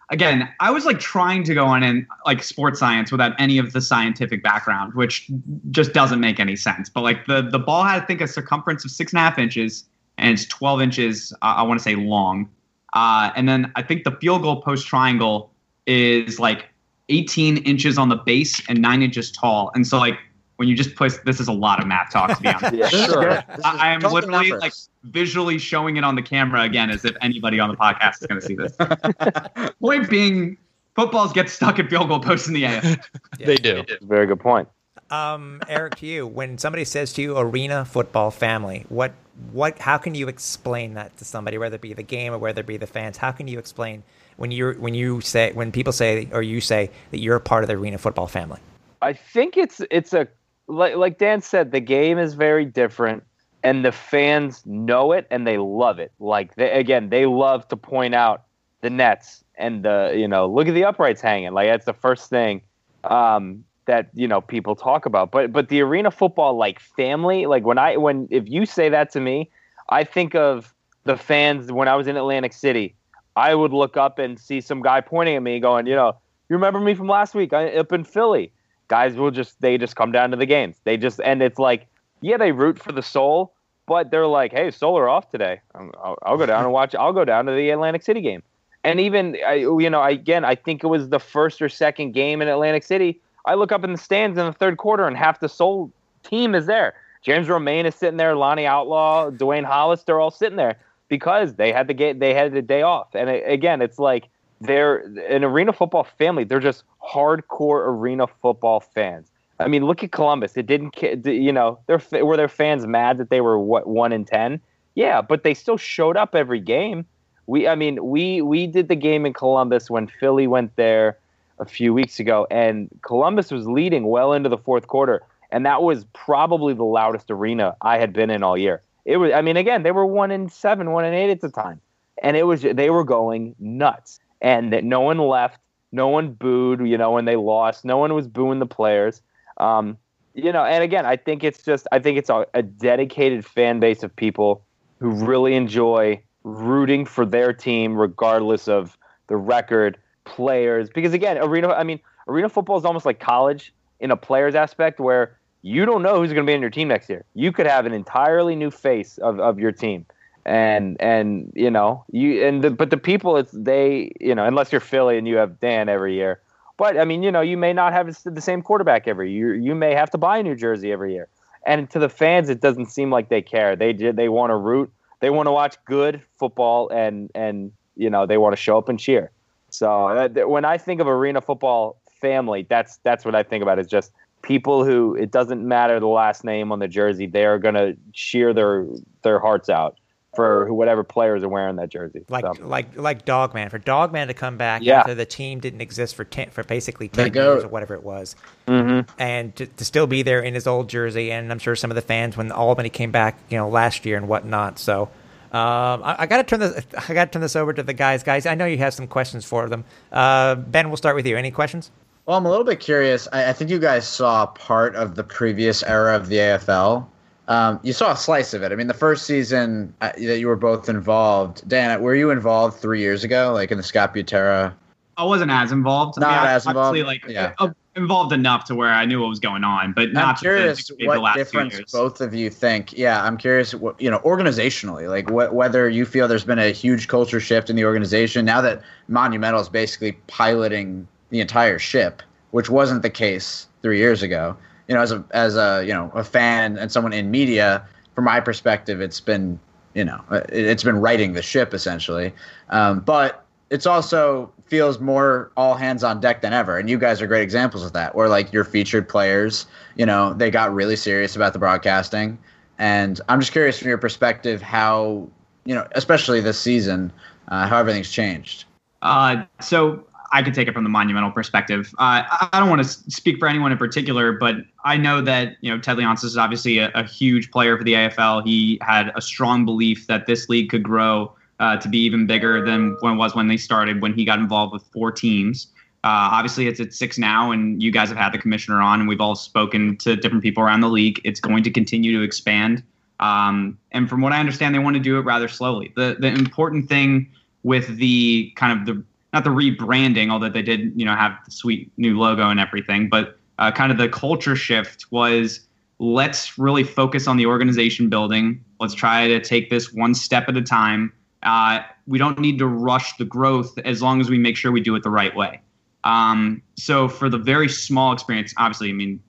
again, I was like trying to go on in like sports science without any of the scientific background, which just doesn't make any sense. But like the the ball had I think a circumference of six and a half inches and it's 12 inches. I want to say long. Uh, and then I think the field goal post triangle is like 18 inches on the base and nine inches tall. And so like when you just put this is a lot of math talk to be honest. Yeah, sure. good. This is I, I am literally numbers. like visually showing it on the camera again as if anybody on the podcast is going to see this. Point being, footballs get stuck at field goal posts in the AFL. They do. Very good point. Um, Eric, to you, when somebody says to you "arena football family," what, what, how can you explain that to somebody, whether it be the game or whether it be the fans? How can you explain when you when you say when people say or you say that you're a part of the arena football family? I think it's it's a like like Dan said, the game is very different, and the fans know it and they love it. Like they, again, they love to point out the nets and the you know look at the uprights hanging. Like that's the first thing um, that you know people talk about. But but the arena football like family, like when I when if you say that to me, I think of the fans when I was in Atlantic City. I would look up and see some guy pointing at me, going, you know, you remember me from last week I, up in Philly guys will just they just come down to the games. They just and it's like yeah they root for the Soul, but they're like hey Soul are off today. I'll, I'll go down and watch. I'll go down to the Atlantic City game. And even I, you know again I think it was the first or second game in Atlantic City. I look up in the stands in the third quarter and half the Soul team is there. James Romain is sitting there. Lonnie Outlaw, Dwayne Hollis, they're all sitting there because they had the game. They had the day off. And it, again, it's like they're an arena football family. They're just hardcore arena football fans. I mean, look at Columbus. It didn't, you know, were their fans mad that they were what one in ten? Yeah, but they still showed up every game. We, I mean, we we did the game in Columbus when Philly went there a few weeks ago, and Columbus was leading well into the fourth quarter, and that was probably the loudest arena I had been in all year. It was, I mean, again, they were one in seven, one in eight at the time, and it was they were going nuts, and that no one left, no one booed, you know, when they lost, no one was booing the players, um, you know, and again, I think it's just, I think it's a, a dedicated fan base of people who really enjoy rooting for their team, regardless of the record, players, because again, arena, I mean, arena football is almost like college in a player's aspect where you don't know who's going to be on your team next year. You could have an entirely new face of, of your team. And, and, you know, you, and the, but the people, it's, they, you know, unless you're Philly and you have Dan every year, but I mean, you know, you may not have the same quarterback every year. You may have to buy a new jersey every year. And to the fans, it doesn't seem like they care. They. They want to root. They want to watch good football, and and you know they want to show up and cheer. So uh, when I think of arena football family, that's that's what I think about. Is just people who it doesn't matter the last name on the jersey. They are going to cheer their their hearts out for whatever players are wearing that jersey. Like So, like like Dogman for Dogman to come back Yeah. after the team didn't exist for ten for basically ten goat. years or whatever it was, mhm. and to, to still be there in his old jersey, and I'm sure some of the fans when Albany came back, you know, last year and whatnot. So. Um, I, I got to turn this. I got to turn this over to the guys. Guys, I know you have some questions for them. Uh, ben, we'll start with you. Any questions? Well, I'm a little bit curious. I, I think you guys saw part of the previous era of the AFL. Um, you saw a slice of it. I mean, the first season uh, that you were both involved, Dan, were you involved three years ago, like in the Scott Butera? I wasn't as involved. Not I mean, as involved? Like Yeah. uh, involved enough to where I knew what was going on, but not I'm to curious the, the what last difference both of you think. Yeah, I'm curious, what, you know, organizationally, like wh- whether you feel there's been a huge culture shift in the organization now that Monumental is basically piloting the entire ship, which wasn't the case three years ago. You know, as a as a you know a fan and someone in media, from my perspective, it's been you know it- it's been righting the ship essentially, um, but it's also feels more all hands on deck than ever. And you guys are great examples of that where like your featured players you know they got really serious about the broadcasting. And i'm just curious from your perspective how you know especially this season uh, how everything's changed. Uh, so I could take it from the monumental perspective. Uh, I don't want to speak for anyone in particular, but I know that you know Ted Leonsis is obviously a, a huge player for the AFL. He had a strong belief that this league could grow uh, to be even bigger than when it was when they started. When he got involved with four teams. Uh, obviously, it's at six now, and you guys have had the commissioner on, and we've all spoken to different people around the league. It's going to continue to expand. Um, and from what I understand, they want to do it rather slowly. The the important thing with the kind of the not the rebranding, although they did you know have the sweet new logo and everything, but uh, kind of the culture shift was let's really focus on the organization building. Let's try to take this one step at a time. Uh, we don't need to rush the growth as long as we make sure we do it the right way. Um, so for the very small experience, obviously, I mean,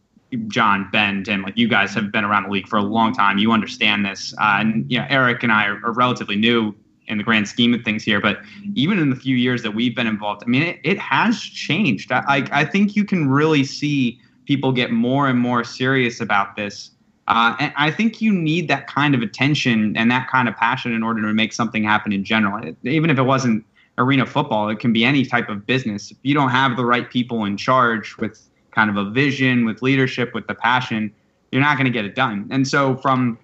John, Ben, Tim, like you guys have been around the league for a long time. You understand this. Uh, and you know, Eric and I are, are, relatively new in the grand scheme of things here, but even in the few years that we've been involved, I mean, it, it has changed. I, I, I think you can really see people get more and more serious about this. Uh, and I think you need that kind of attention and that kind of passion in order to make something happen in general. Even if it wasn't arena football, it can be any type of business. If you don't have the right people in charge with kind of a vision, with leadership, with the passion, you're not going to get it done. And so, from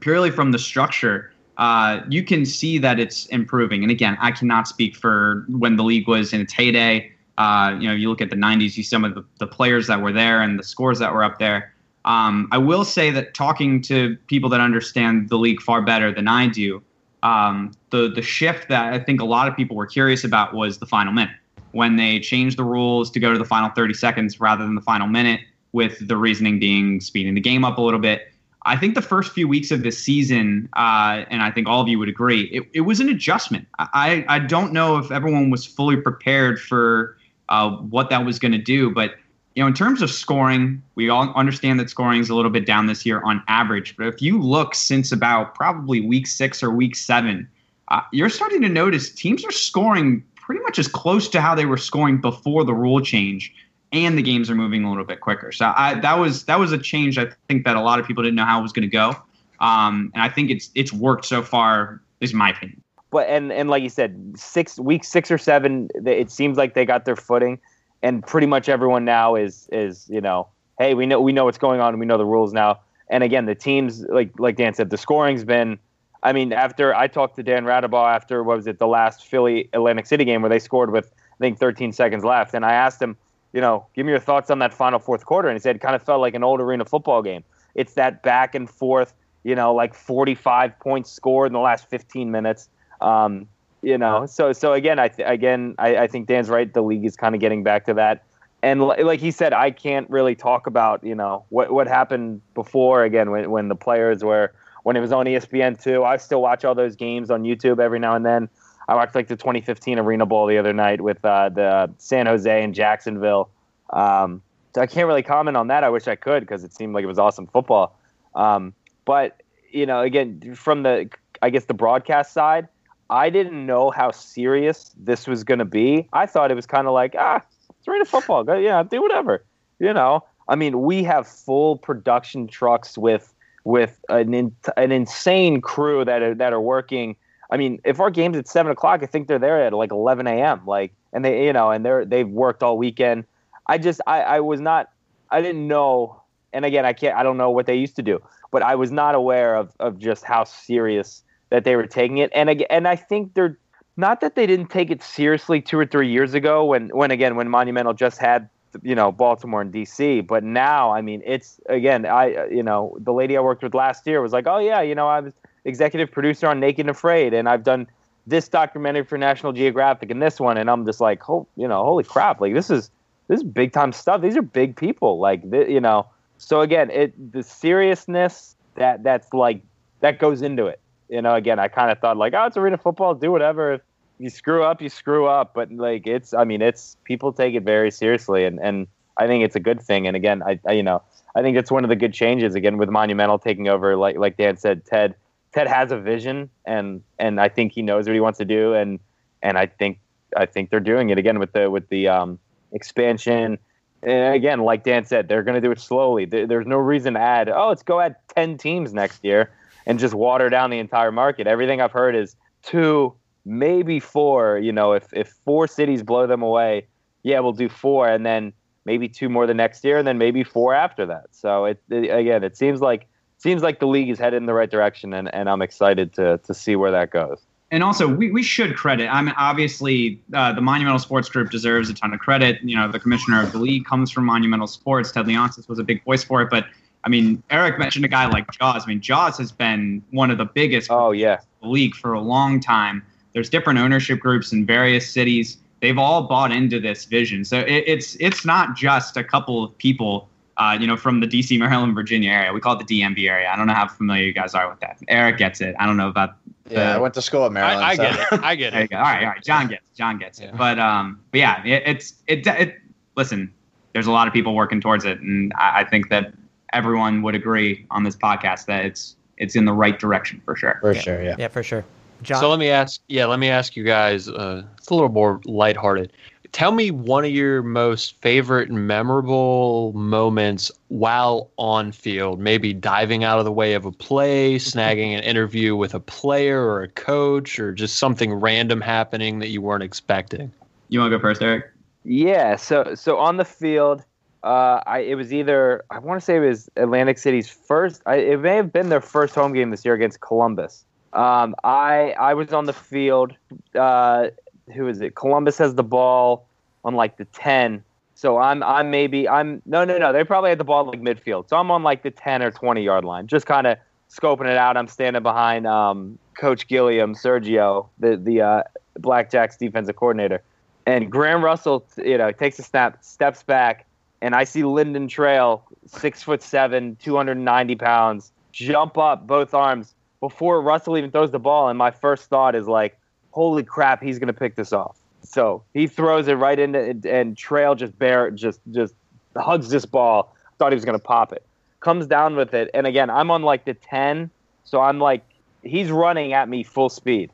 purely from the structure, uh, you can see that it's improving. And again, I cannot speak for when the league was in its heyday. Uh, you know, you look at the 90s, you see some of the, the players that were there and the scores that were up there. Um, I will say that talking to people that understand the league far better than I do, um, the the shift that I think a lot of people were curious about was the final minute when they changed the rules to go to the final 30 seconds rather than the final minute, with the reasoning being speeding the game up a little bit. I think the first few weeks of this season, uh, and I think all of you would agree, it, it was an adjustment. I, I don't know if everyone was fully prepared for uh, what that was going to do, but you know, in terms of scoring, we all understand that scoring is a little bit down this year on average. But if you look since about probably week six or week seven, uh, you're starting to notice teams are scoring pretty much as close to how they were scoring before the rule change, and the games are moving a little bit quicker. So I, that was that was a change I think that a lot of people didn't know how it was going to go, um, and I think it's it's worked so far. Is my opinion. But and and like you said, six week six or seven, it seems like they got their footing and pretty much everyone now is is you know, hey, we know we know what's going on, we know the rules now. And again, the teams like like Dan said, the scoring's been. I mean, after I talked to Dan Raudabaugh after what was it the last Philly Atlantic City game where they scored with I think 13 seconds left, and I asked him, you know, give me your thoughts on that final fourth quarter, and he said it kind of felt like an old arena football game. It's that back and forth, you know, like 45 points scored in the last 15 minutes. Um, you know so so again i th- again I, I think dan's right. The league is kind of getting back to that. And l- like he said i can't really talk about you know what what happened before again when, when the players were when it was on espn2 i still watch all those games on youtube every now and then i watched like the 2015 arena bowl the other night with uh, the san jose and jacksonville um, so i can't really comment on that i wish i could because it seemed like it was awesome football um, but you know again from the i guess the broadcast side I didn't know how serious this was going to be. I thought it was kind of like, ah, it's arena football. Go, yeah, do whatever. You know, I mean, we have full production trucks with with an in, an insane crew that are, that are working. I mean, if our game's at seven o'clock, I think they're there at like eleven a.m. Like, and they, you know, and they're they've worked all weekend. I just, I, I was not, I didn't know. And again, I can't, I don't know what they used to do, but I was not aware of of just how serious that they were taking it. And again, and I think they're not that they didn't take it seriously two or three years ago when when again when Monumental just had you know Baltimore and DC, but now I mean it's again I you know the lady I worked with last year was like oh yeah you know I was executive producer on Naked and Afraid and I've done this documentary for National Geographic and this one and I'm just like oh you know holy crap like this is this is big time stuff these are big people like you know so again it the seriousness that that's like that goes into it you know, again, I kind of thought like, oh, it's arena football, do whatever. If you screw up, you screw up. But like, it's, I mean, it's people take it very seriously, and and I think it's a good thing. And again, I, I you know, I think it's one of the good changes again with Monumental taking over. Like like Dan said, Ted Ted has a vision, and and I think he knows what he wants to do, and and I think I think they're doing it again with the with the um, expansion. And again, like Dan said, they're going to do it slowly. There's no reason to add. Oh, let's go add ten teams next year and just water down the entire market. Everything I've heard is two, maybe four. You know, if if four cities blow them away, yeah, we'll do four, and then maybe two more the next year, and then maybe four after that. So it, it again, it seems like seems like the league is headed in the right direction, and, and I'm excited to to see where that goes. And also, we, we should credit. I mean, obviously, uh, the Monumental Sports Group deserves a ton of credit. You know, the commissioner of the league comes from Monumental Sports. Ted Leonsis was a big voice for it, but I mean, Eric mentioned a guy like Jaws. I mean, Jaws has been one of the biggest oh yeah the league for a long time. There's different ownership groups in various cities. They've all bought into this vision. So it, it's it's not just a couple of people, uh, you know, from the D.C., Maryland, Virginia area. We call it the DMV area. I don't know how familiar you guys are with that. Eric gets it. I don't know about Yeah, I went to school at Maryland. I, I so- get it. I get There you it. go. All right, all right. John gets, it. John gets it. Yeah. But um, but yeah, it, it's it, it. Listen, there's a lot of people working towards it, and I, I think that everyone would agree on this podcast that it's it's in the right direction for sure. For sure, yeah. Yeah, for sure. John, So let me ask, yeah, let me ask you guys. Uh, it's a little more lighthearted. Tell me one of your most favorite and memorable moments while on field. Maybe diving out of the way of a play, snagging an interview with a player or a coach, or just something random happening that you weren't expecting. You want to go first, Eric? Yeah, so so on the field, uh, I it was either I want to say it was Atlantic City's first. I, it may have been their first home game this year against Columbus. Um, I I was on the field. Uh, who is it? Columbus has the ball on like the ten. So I'm I'm maybe I'm no no no. They probably had the ball like midfield. So I'm on like the ten or twenty yard line, just kind of scoping it out. I'm standing behind um, Coach Gilliam, Sergio, the the uh, Blackjacks defensive coordinator. And Graham Russell, you know, takes a snap, steps back, and I see Lyndon Trail, six foot seven, 290 pounds, jump up both arms before Russell even throws the ball. And my first thought is like, holy crap, he's going to pick this off. So he throws it right into, and Trail just bear, just, just hugs this ball. Thought he was going to pop it. Comes down with it. And again, I'm on like the 10. So I'm like, he's running at me full speed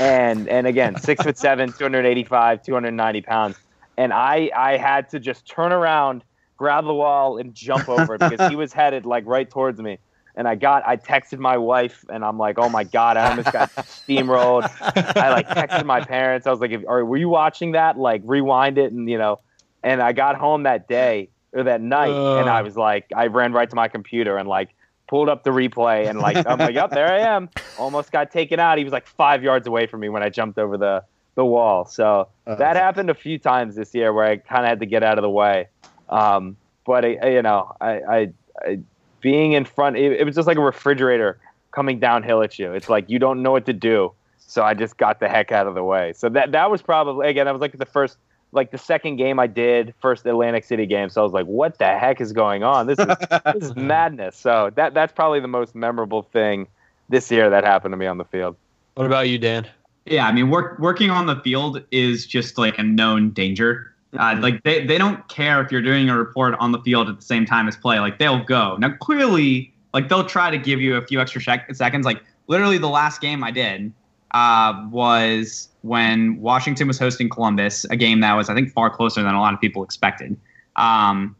and and again six foot seven 285 290 pounds and i i had to just turn around grab the wall and jump over it because he was headed like right towards me and i got i texted my wife and i'm like oh my god i almost got steamrolled i like texted my parents i was like or were you watching that like rewind it and you know and i got home that day or that night and i was like i ran right to my computer and like pulled up the replay and like I'm like, yep, there I am. Almost got taken out. He was like five yards away from me when I jumped over the the wall. So Uh, that happened a few times this year where I kind of had to get out of the way. Um, but I, I- you know, I, I, I being in front, it, it was just like a refrigerator coming downhill at you. It's like you don't know what to do. So I just got the heck out of the way. So that that was probably again, that was like the first like the second game I did, first Atlantic City game. So I was like, what the heck is going on? This is this is madness. So that that's probably the most memorable thing this year that happened to me on the field. What about you, Dan? Yeah, I mean, work, working on the field is just like a known danger. Uh, like they, they don't care if you're doing a report on the field at the same time as play. Like they'll go. Now clearly, like they'll try to give you a few extra sec- seconds. Like literally, the last game I did uh, was when Washington was hosting Columbus, a game that was I think far closer than a lot of people expected. Um,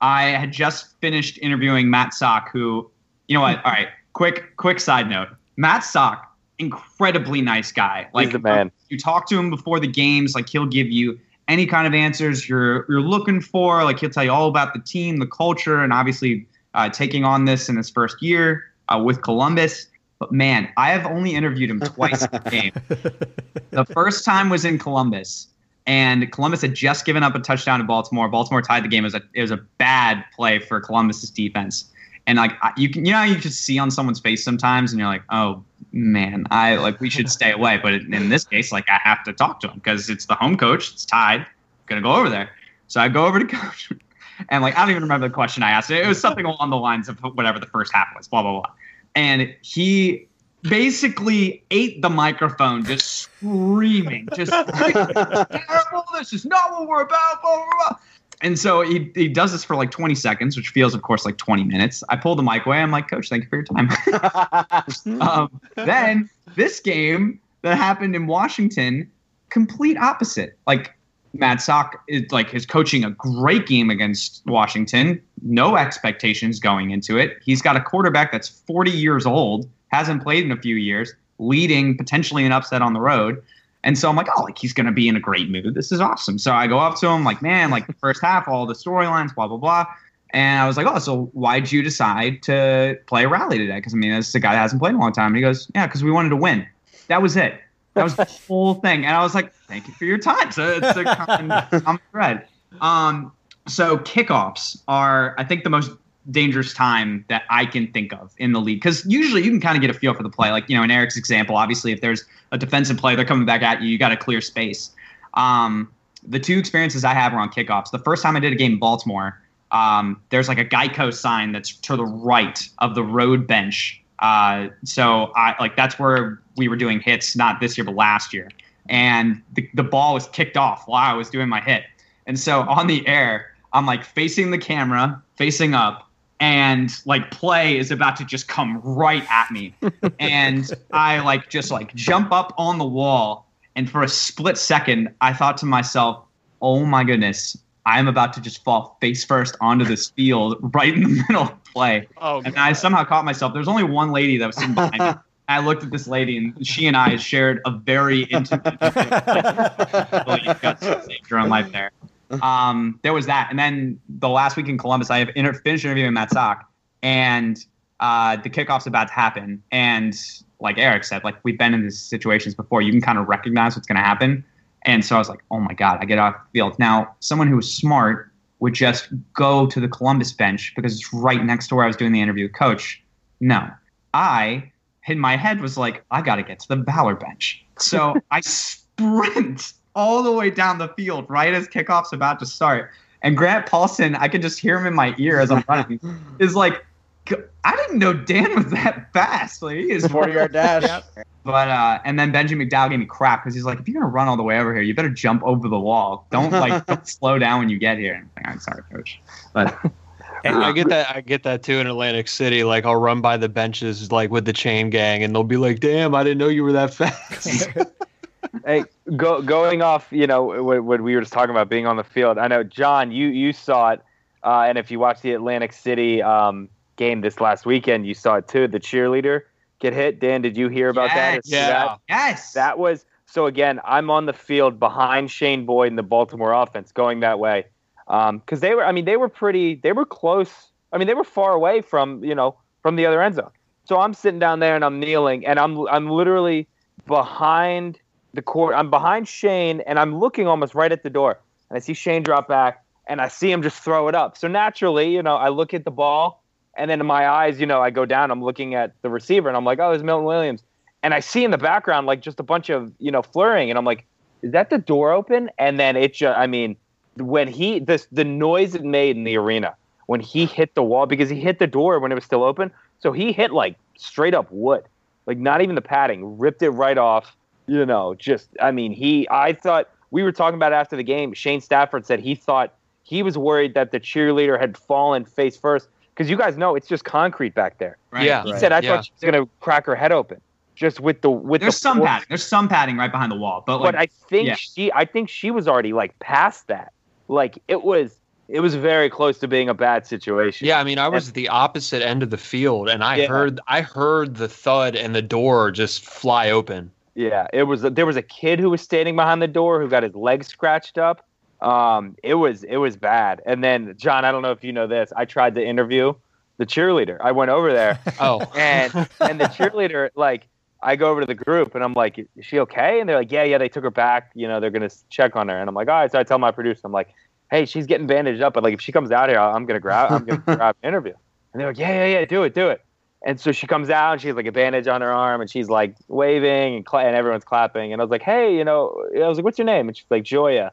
I had just finished interviewing Matt Sauk, who, you know what? All right, quick quick side note. Matt Sauk, incredibly nice guy. Like the man. You talk to him before the games, like he'll give you any kind of answers you're you're looking for. Like he'll tell you all about the team, the culture, and obviously uh, taking on this in his first year uh, with Columbus. But man, I have only interviewed him twice a game. The first time was in Columbus, and Columbus had just given up a touchdown to Baltimore. Baltimore tied the game. It was a it was a bad play for Columbus's defense. And like you can, you know, you just see on someone's face sometimes, and you're like, oh man, I like we should stay away. But in this case, like I have to talk to him because it's the home coach. It's tied. gonna go over there. So I go over to coach, and like I don't even remember the question I asked. It was something along the lines of whatever the first half was. Blah blah blah. And he basically ate the microphone, just screaming, just terrible. This is not what we're about. Blah, blah, blah. And so he, he does this for like 20 seconds, which feels, of course, like 20 minutes. I pull the mic away. I'm like, Coach, thank you for your time. um, then this game that happened in Washington, complete opposite. Like Matt Sauk is like is coaching a great game against Washington. No expectations going into it. He's got a quarterback that's 40 years old, hasn't played in a few years, leading potentially an upset on the road. And so I'm like, oh, like he's gonna be in a great mood. This is awesome. So I go up to him, like, man, like the first half, all the storylines, blah blah blah. And I was like, oh, so why'd you decide to play a rally today? Because I mean, this is a guy that hasn't played in a long time. And he goes, yeah, because we wanted to win. That was it. That was the whole thing. And I was like, thank you for your time. So it's a common, common thread. Um, so kickoffs are, I think, the most dangerous time that I can think of in the league. Because usually you can kind of get a feel for the play. Like, you know, in Eric's example, obviously, if there's a defensive play, they're coming back at you, you got to clear space. Um, the two experiences I have were on kickoffs. The first time I did a game in Baltimore, um, there's like a Geico sign that's to the right of the road bench. Uh, so I like that's where we were doing hits, not this year, but last year. And the, the ball was kicked off while I was doing my hit. And so on the air, I'm like facing the camera, facing up, and like play is about to just come right at me. and I like just like jump up on the wall. And for a split second, I thought to myself, oh my goodness, I am about to just fall face first onto this field right in the middle of play. Oh, and I somehow caught myself. There's only one lady that was sitting behind me. I looked at this lady, and she and I shared a very intimate syndrome life there. Um, there was that, and then the last week in Columbus, I have inter- finished interviewing Matt Sauk, and uh, the kickoff's about to happen. And like Eric said, like we've been in these situations before. You can kind of recognize what's going to happen. And so I was like, oh my god, I get off the field now. Someone who was smart would just go to the Columbus bench because it's right next to where I was doing the interview with Coach. No, I in my head was like, I got to get to the Valor bench. So I sprint all the way down the field right as kickoff's about to start. And Grant Paulsen, I can just hear him in my ear as I'm running, is like, I didn't know Dan was that fast. Like, he is 40 yard dash. But uh, and then Benji McDowell gave me crap because he's like, if you're gonna run all the way over here, you better jump over the wall. Don't like don't slow down when you get here. And I'm, like, I'm sorry, coach. But I get that. I get that too in Atlantic City. Like I'll run by the benches, like with the chain gang, and they'll be like, "Damn, I didn't know you were that fast." Hey, go, going off, you know, what, what, we were just talking about being on the field. I know, John, you you saw it, uh, and if you watched the Atlantic City um, game this last weekend, you saw it too. The cheerleader get hit. Dan, did you hear about yes. that? Yeah. That? Yes. That was so. Again, I'm on the field behind Shane Boyd and the Baltimore offense, going that way, because um, they were. I mean, they were pretty. They were close. I mean, they were far away from you know from the other end zone. So I'm sitting down there and I'm kneeling and I'm I'm literally behind the court. I'm behind Shane and I'm looking almost right at the door. And I see Shane drop back and I see him just throw it up. So naturally, you know, I look at the ball and then in my eyes, you know, I go down, I'm looking at the receiver and I'm like, oh, there's Milton Williams. And I see in the background like just a bunch of, you know, flurrying. And I'm like, is that the door open? And then it just, I mean, when he, this, the noise it made in the arena when he hit the wall because he hit the door when it was still open. So he hit like straight up wood, like not even the padding, ripped it right off. You know, just, I mean, he, I thought, we were talking about after the game. Shane Stafford said he thought he was worried that the cheerleader had fallen face first because you guys know it's just concrete back there. Right. Yeah. He Right. said I Yeah. thought she was gonna crack her head open just with the with There's the some force. padding. There's some padding right behind the wall, but like but I think yeah. she I think she was already like past that. Like it was it was very close to being a bad situation. yeah, I mean, I was at the opposite end of the field, and I Yeah. heard I heard the thud and the door just fly open. Yeah, it was. There was a kid who was standing behind the door who got his leg scratched up. Um, it was it was bad. And then John, I don't know if you know this. I tried to interview the cheerleader. I went over there Oh, and and the cheerleader like I go over to the group and I'm like, is she okay? And they're like, yeah, yeah, they took her back. You know, they're gonna check on her. And I'm like, all right. So I tell my producer, I'm like, hey, she's getting bandaged up, but like if she comes out here, I'm gonna grab, I'm gonna grab an interview. And they're like, yeah, yeah, yeah, do it, do it. And so she comes out and she has like a bandage on her arm and she's like waving and, and everyone's clapping. And I was like, hey, you know, I was like, what's your name? And she's like, Joya. I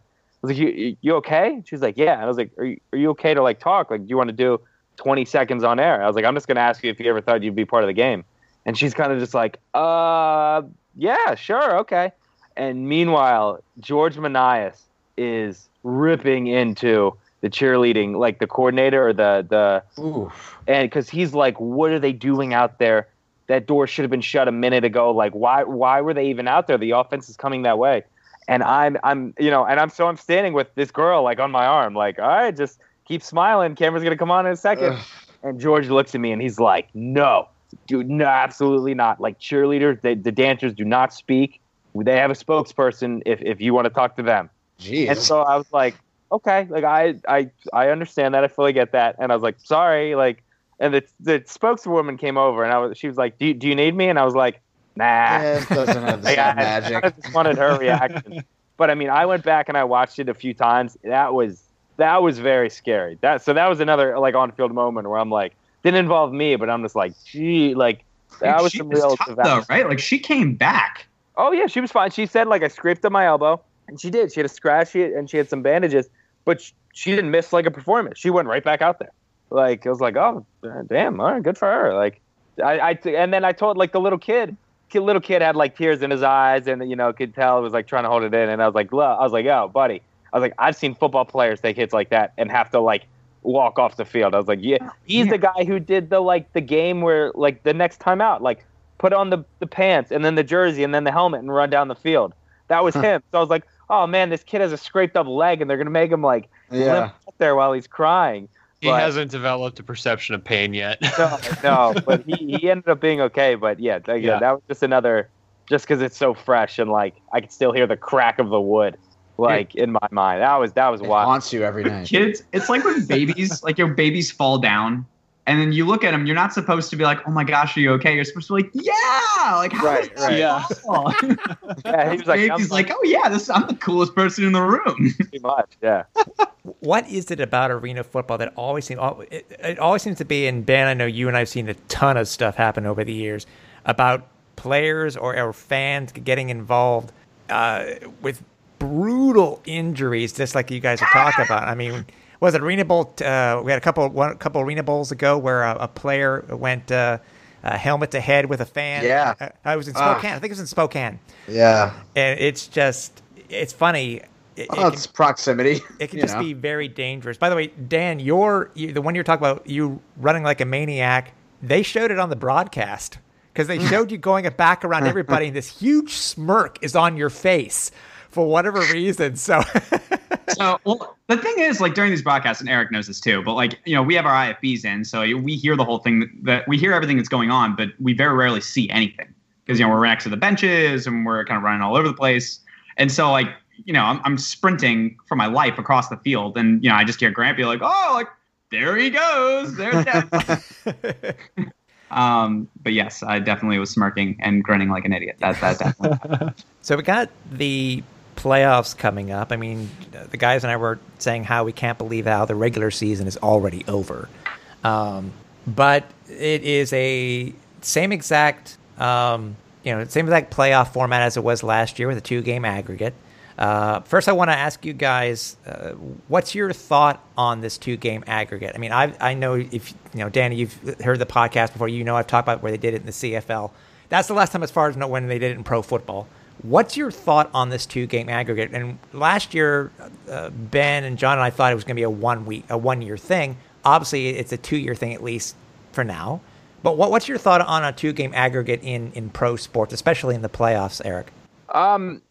was like, you, you- okay? She was like, yeah. And I was like, are you, are you okay to like talk? Like, do you want to do 20 seconds on air? I was like, I'm just going to ask you if you ever thought you'd be part of the game. And she's kind of just like, uh, yeah, sure, okay. And meanwhile, George Manias is ripping into the cheerleading, like the coordinator or the the Oof. and because he's like, what are they doing out there? That door should have been shut a minute ago. Like, why why were they even out there? The offense is coming that way, and I'm I'm you know, and I'm so I'm standing with this girl like on my arm, like, all right, just keep smiling. Camera's gonna come on in a second. Ugh. And George looks at me and he's like, no, dude, no, absolutely not. Like cheerleaders, they, the dancers do not speak. They have a spokesperson if if you want to talk to them. Jeez. And so I was like, okay, like I I I understand that. I fully get that. And I was like, sorry, like and the the spokeswoman came over and I was she was like, Do you, do you need me? And I was like, nah. Yeah, it doesn't have the Like, same I, magic. I just wanted her reaction. but I mean, I went back and I watched it a few times. That was that was very scary. That so that was another like on field moment where I'm like, didn't involve me, but I'm just like, gee, like that Dude, was she some was real tough though, right? Like she came back. Oh yeah, she was fine. She said like I scraped up my elbow, and she did. She had a scratch and she had some bandages, but sh- she didn't miss like a performance. She went right back out there. Like I was like, oh damn, all right, good for her. Like I, I and then I told like the little kid, little kid had like tears in his eyes, and you know could tell was like trying to hold it in. And I was like, I was like, oh, buddy. I was like, I've seen football players take hits like that and have to like walk off the field. I was like, yeah, oh, he's Yeah. the guy who did the like the game where like the next time out, like put on the the pants and then the jersey and then the helmet and run down the field. That was him. So I was like, oh man, this kid has a scraped up leg and they're gonna make him like Yeah. limp up there while he's crying. He But- hasn't developed a perception of pain yet. no, no, but he, he ended up being okay. But yeah, th- yeah, Yeah. that was just another, just because it's so fresh and like I could still hear the crack of the wood, like in my mind. That was that was It wild. haunts you every night. kids it's like when babies like your babies fall down and then you look at him, you're not supposed to be like oh my gosh are you okay you're supposed to be like yeah like how Right, is that right. Yeah. possible? Yeah, he was like, baby's I'm like oh yeah this i'm the coolest person in the room pretty much, yeah. What is it about arena football that always seems it, it always seems to be? And Ben, I know you and I've seen a ton of stuff happen over the years about players or, or fans getting involved uh, with brutal injuries, just like you guys are talking about. I mean, was it Arena Bowl? Uh, we had a couple one couple Arena Bowls ago where a, a player went uh, uh, helmet to head with a fan. Yeah. uh, I was in Ah. Spokane. I think it was in Spokane, Yeah. and it's just it's funny. It, it Oh, can- it's proximity. it can just know? be very dangerous. By the way, Dan, you're you, the one you're talking about. You running like a maniac. They showed it on the broadcast because they showed you going back around everybody, and this huge smirk is on your face for whatever reason. So, so well the thing is like during these broadcasts and eric knows this too but like you know we have our ifbs in so we hear the whole thing that, that we hear everything that's going on but we very rarely see anything. Because you know we're next to the benches and we're kind of running all over the place. And so like you know I'm, I'm sprinting for my life across the field and you know i just hear grant be like oh like there he goes there's that um but yes i definitely was smirking and grinning like an idiot. That that definitely so we got the playoffs coming up. I mean, the guys and I were saying how we can't believe how the regular season is already over. Um, but it is a same exact, um, you know, same exact playoff format as it was last year with a two-game aggregate. Uh, first, I want to ask you guys, uh, what's your thought on this two-game aggregate? I mean, I I know if you know, Danny, you've heard the podcast before. You know, I've talked about where they did it in the CFL. That's the last time, as far as know when they did it in pro football. What's your thought on this two-game aggregate? And last year, uh, Ben and John and I thought it was going to be a one-week, a one-year thing. Obviously, it's a two-year thing at least for now. But what, what's your thought on a two-game aggregate in in pro sports, especially in the playoffs, Eric? Um,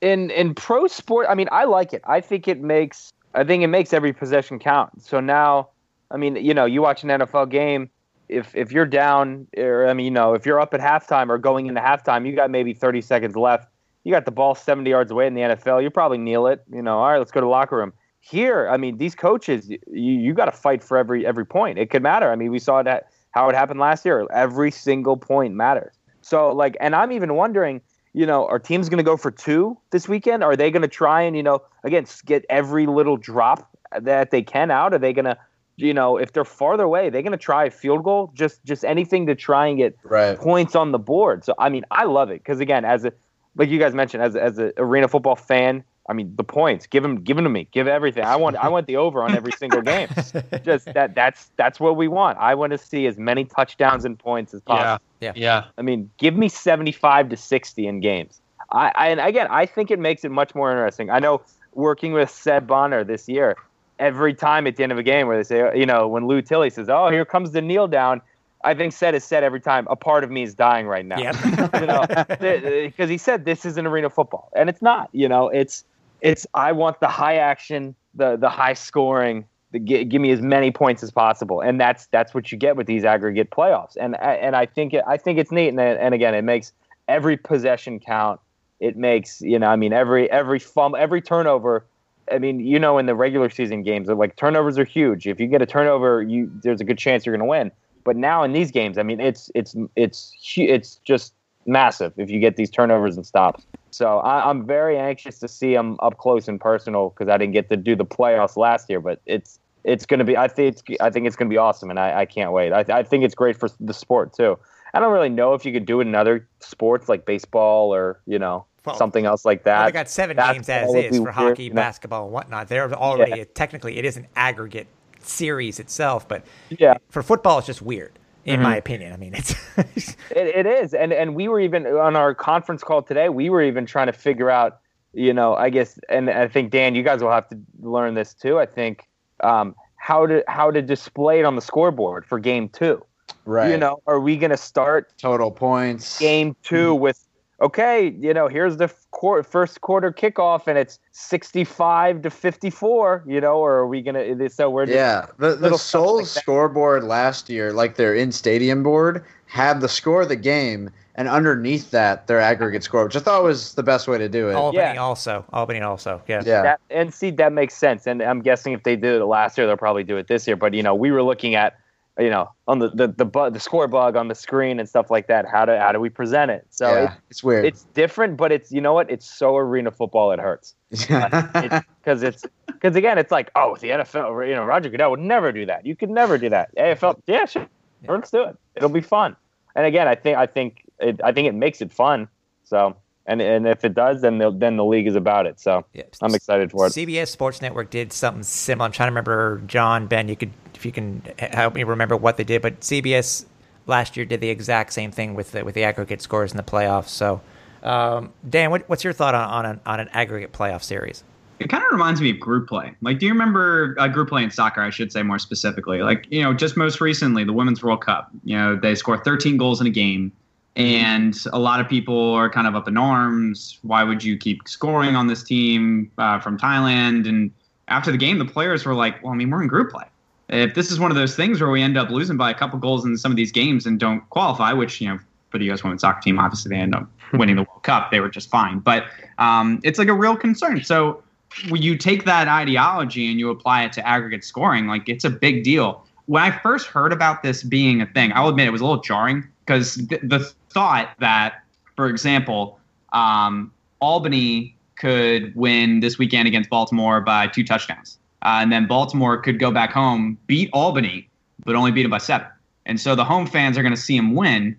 in in pro sport, I mean, I like it. I think it makes I think it makes every possession count. So now, I mean, you know, you watch an NFL game. If if you're down, or I mean, you know, if you're up at halftime or going into halftime, you got maybe 30 seconds left. You got the ball 70 yards away in the NFL. You probably kneel it. You know, all right, let's go to locker room. Here, I mean, these coaches, you you got to fight for every every point. It could matter. I mean, we saw that how it happened last year. Every single point matters. So like, and I'm even wondering, you know, are teams going to go for two this weekend? Are they going to try and you know again get every little drop that they can out? Are they going to, you know, if they're farther away, they're going to try a field goal, just just anything to try and get Right. points on the board. So I mean, I love it because again, as a like you guys mentioned, as as an arena football fan, I mean, the points give them give them to me, give everything. I want I want the over on every single game. Just that that's that's what we want. I want to see as many touchdowns and points as possible. Yeah. Yeah. Yeah. I mean, give me 75 to 60 in games. I, I and again, I think it makes it much more interesting. I know working with Seth Bonner this year, every time at the end of a game where they say, you know, when Lou Tilley says, "Oh, here comes the kneel down," I think Seth is said every time, a part of me is dying right now. Yep. you know, because he said this is an arena football, and it's not. You know, it's it's I want the high action, the the high scoring. The, gi- give me as many points as possible, and that's that's what you get with these aggregate playoffs. And and I think it, I think it's neat, and and again, it makes every possession count. It makes you know, I mean, every every fumble, every turnover. I mean, you know, in the regular season games, like turnovers are huge. If you get a turnover, you there's a good chance you're going to win. But now in these games, I mean, it's it's it's it's just massive if you get these turnovers and stops. So I, I'm very anxious to see them up close and personal because I didn't get to do the playoffs last year. But it's it's going to be I think it's I think it's going to be awesome, and I, I can't wait. I, I think it's great for the sport too. I don't really know if you could do it in other sports like baseball or you know Well, something else like Well, that. they got seven games as is for weird, hockey, you know? basketball, and whatnot. They're already technically it is an aggregate series itself, but Yeah. for football, it's just weird in mm-hmm. my opinion. I mean, it's it, it is, and and we were even on our conference call today. We were even trying to figure out, you know, I guess, and I think Dan, you guys will have to learn this too. I think um, how to how to display it on the scoreboard for game two. Right. You know, are we going to start total points game 2 mm-hmm. with okay, you know, here's the first quarter kickoff and it's 65 to 54, you know, or are we going to, so we're Yeah. The, the Souls like scoreboard last year, like their in stadium board, had the score of the game and underneath that their aggregate score, which I thought was the best way to do it. Albany yeah. also, Albany also, yeah, yeah. That, and see, that makes sense. And I'm guessing if they did it last year, they'll probably do it this year. But you know, we were looking at you know on the the the, bu- the score bug on the screen and stuff like that how do how do we present it? So yeah, it, it's weird. it's different but it's you know what? It's so arena football it hurts. Uh, because it's because again it's like oh the NFL you know Roger Goodell would never do that. You could never do that. AFL yeah sure. Yeah. let's do it. It'll be fun. And again I think I think it, I think it makes it fun. So and and if it does, then the, then the league is about it. So yeah. I'm excited for it. CBS Sports Network did something similar. I'm trying to remember, John Ben. You could if you can help me remember what they did. But CBS last year did the exact same thing with the, with the aggregate scores in the playoffs. So, um, Dan, what, what's your thought on on an, on an aggregate playoff series? It kind of reminds me of group play. Like, do you remember uh, group play in soccer? I should say more specifically. Like, you know, just most recently, the Women's World Cup. You know, they score 13 goals in a game, and a lot of people are kind of up in arms. Why would you keep scoring on this team uh, from Thailand? And after the game, the players were like, "Well, I mean, we're in group play if this is one of those things where we end up losing by a couple goals in some of these games and don't qualify, which you know for the U.S. women's soccer team, obviously they end up winning the World Cup. They were just fine, but um, it's like a real concern. So when you take that ideology and you apply it to aggregate scoring, like it's a big deal. When I first heard about this being a thing, I'll admit it was a little jarring because th- the thought that, for example, um, Albany could win this weekend against Baltimore by two touchdowns uh, and then Baltimore could go back home, beat Albany, but only beat them by seven. And so the home fans are going to see them win,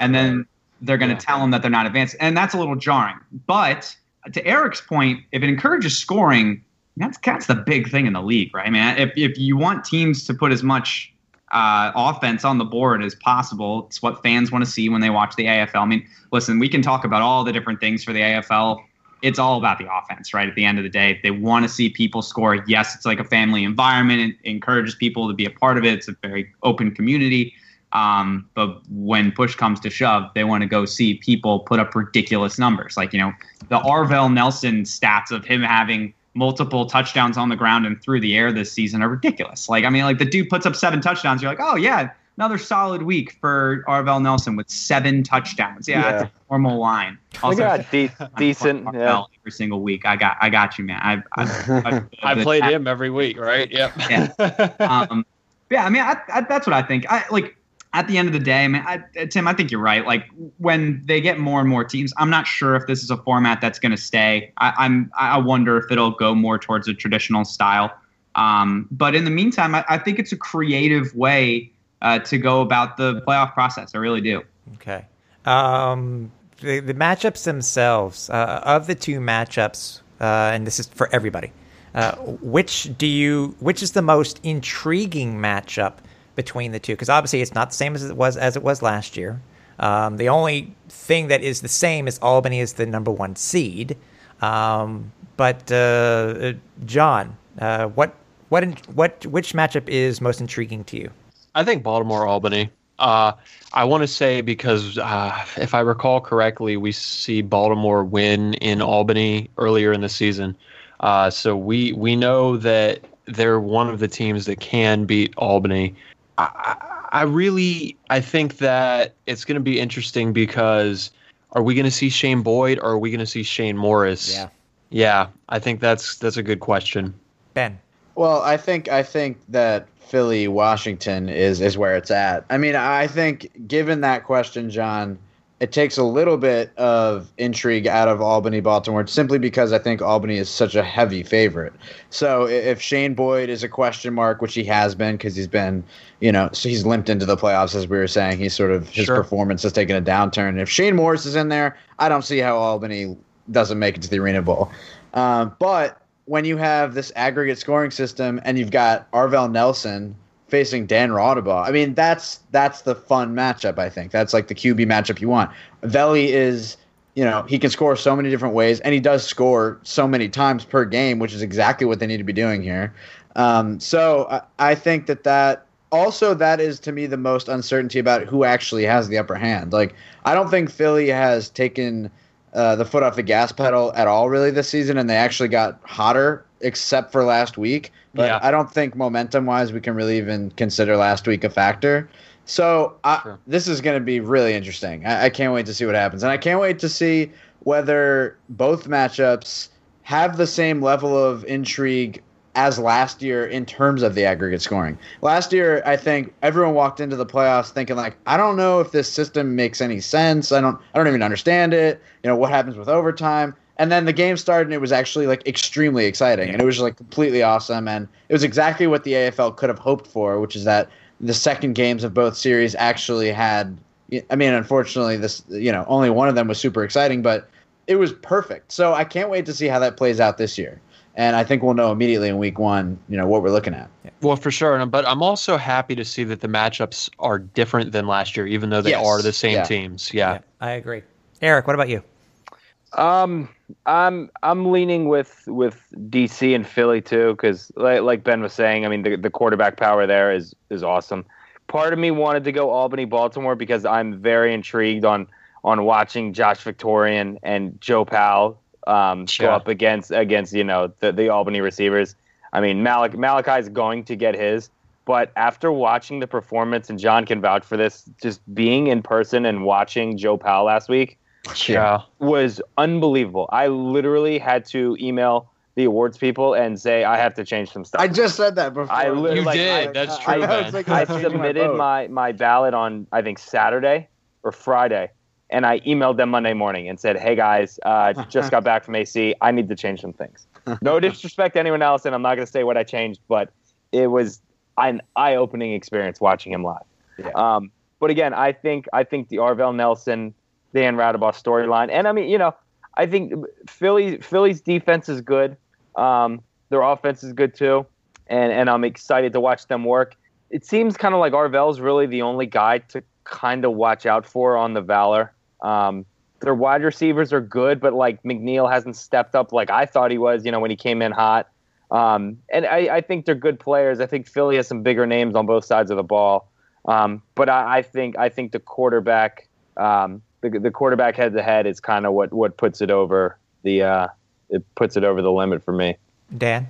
and then they're going to yeah. tell them that they're not advanced. And that's a little jarring. But to Eric's point, if it encourages scoring, that's that's the big thing in the league, right? I mean, if, if you want teams to put as much uh, offense on the board as possible, it's what fans want to see when they watch the AFL. I mean, listen, we can talk about all the different things for the AFL it's all about the offense, right? At the end of the day, they want to see people score. Yes, it's like a family environment. It encourages people to be a part of it. It's a very open community. Um, but when push comes to shove, they want to go see people put up ridiculous numbers. Like, you know, the Arvell Nelson stats of him having multiple touchdowns on the ground and through the air this season are ridiculous. Like, I mean, like the dude puts up seven touchdowns. You're like, oh, yeah, another solid week for Arvell Nelson with seven touchdowns. Yeah, yeah. that's a normal line. Also, I got de- decent yeah. every single week. I got I got you, man. I I, I, I played him every week, right? Yep. Yeah. um, yeah, I mean, I, I, that's what I think. I like at the end of the day, I mean, I, Tim, I think you're right. Like when they get more and more teams, I'm not sure if this is a format that's going to stay. I, am I wonder if it'll go more towards a traditional style. Um, but in the meantime, I, I think it's a creative way uh, to go about the playoff process. I really do. Okay. Um, the, the matchups themselves, uh, of the two matchups, uh, and this is for everybody, uh, which do you, which is the most intriguing matchup between the two? Because obviously it's not the same as it was as it was last year. Um, the only thing that is the same is Albany is the number one seed. Um, but uh, John, uh, what what what which matchup is most intriguing to you? I think Baltimore Albany. Uh, I want to say because uh, if I recall correctly, we see Baltimore win in Albany earlier in the season. Uh, so we we know that they're one of the teams that can beat Albany. I, I really I think that it's going to be interesting because are we going to see Shane Boyd or are we going to see Shane Morris? Yeah, yeah. I think that's that's a good question. Ben. Well, I think I think that Philly Washington is is where it's at. I mean, I think given that question, John, it takes a little bit of intrigue out of Albany Baltimore simply because I think Albany is such a heavy favorite. So if Shane Boyd is a question mark, which he has been because he's been, you know, so he's limped into the playoffs as we were saying. He's sort of his sure. performance has taken a downturn. If Shane Morris is in there, I don't see how Albany doesn't make it to the Arena Bowl. Um, but when you have this aggregate scoring system and you've got Arvell Nelson, facing Dan Raudabaugh. I mean, that's that's the fun matchup. I think that's like the QB matchup you want. Veli is, you know, he can score so many different ways, and he does score so many times per game, which is exactly what they need to be doing here. Um, so I, I think that that also that is to me the most uncertainty about who actually has the upper hand. Like I don't think Philly has taken uh, the foot off the gas pedal at all really this season, and they actually got hotter except for last week. But Yeah. I don't think momentum wise we can really even consider last week a factor. So I, this is going to be really interesting. I, I can't wait to see what happens, and I can't wait to see whether both matchups have the same level of intrigue as last year in terms of the aggregate scoring. Last year, I think everyone walked into the playoffs thinking like, I don't know if this system makes any sense. I don't I don't even understand it. You know, what happens with overtime? And then the game started and it was actually like extremely exciting and it was like completely awesome and it was exactly what the AFL could have hoped for, which is that the second games of both series actually had I mean, unfortunately this you know, only one of them was super exciting, but it was perfect. So I can't wait to see how that plays out this year. And I think we'll know immediately in week one, you know, what we're looking at. Well, for sure. and- uh, But I'm also happy to see that the matchups are different than last year, even though they Yes. are the same Yeah. teams. Yeah. Yeah, I agree. Eric, what about you? Um, I'm I'm leaning with with DC and Philly too, because like, like Ben was saying, I mean the, the quarterback power there is is awesome. Part of me wanted to go Albany Baltimore because I'm very intrigued on on watching Josh Victorian and Joe Powell um, Sure. go up against against you know the the Albany receivers. I mean Malik Malachi's going to get his, but after watching the performance, and John can vouch for this, just being in person and watching Joe Powell last week Yeah. was unbelievable. I literally had to email the awards people and say I have to change some stuff. I just said that before. I li- You like, did. I- That's I- true, I man. was thinking I submitted vote. my, my ballot on I think Saturday or Friday, and I emailed them Monday morning and said, "Hey guys, uh, I just got back from AC. I need to change some things. No disrespect to anyone else, and I'm not going to say what I changed, but it was an eye-opening experience watching him live. Yeah. Um, but again, I think I think the Arvell Nelson, Dan Raudabaugh storyline, and I mean, you know, I think Philly Philly's defense is good. Um, their offense is good too, and and I'm excited to watch them work. It seems kind of like Arvell's really the only guy to kind of watch out for on the Valor. Um, their wide receivers are good, but like McNeil hasn't stepped up like I thought he was. You know, when he came in hot. Um, and I, I think they're good players. I think Philly has some bigger names on both sides of the ball. Um, but I, I think I think the quarterback, um, the, the quarterback head to head is kind of what what puts it over the uh, it puts it over the limit for me. Dan?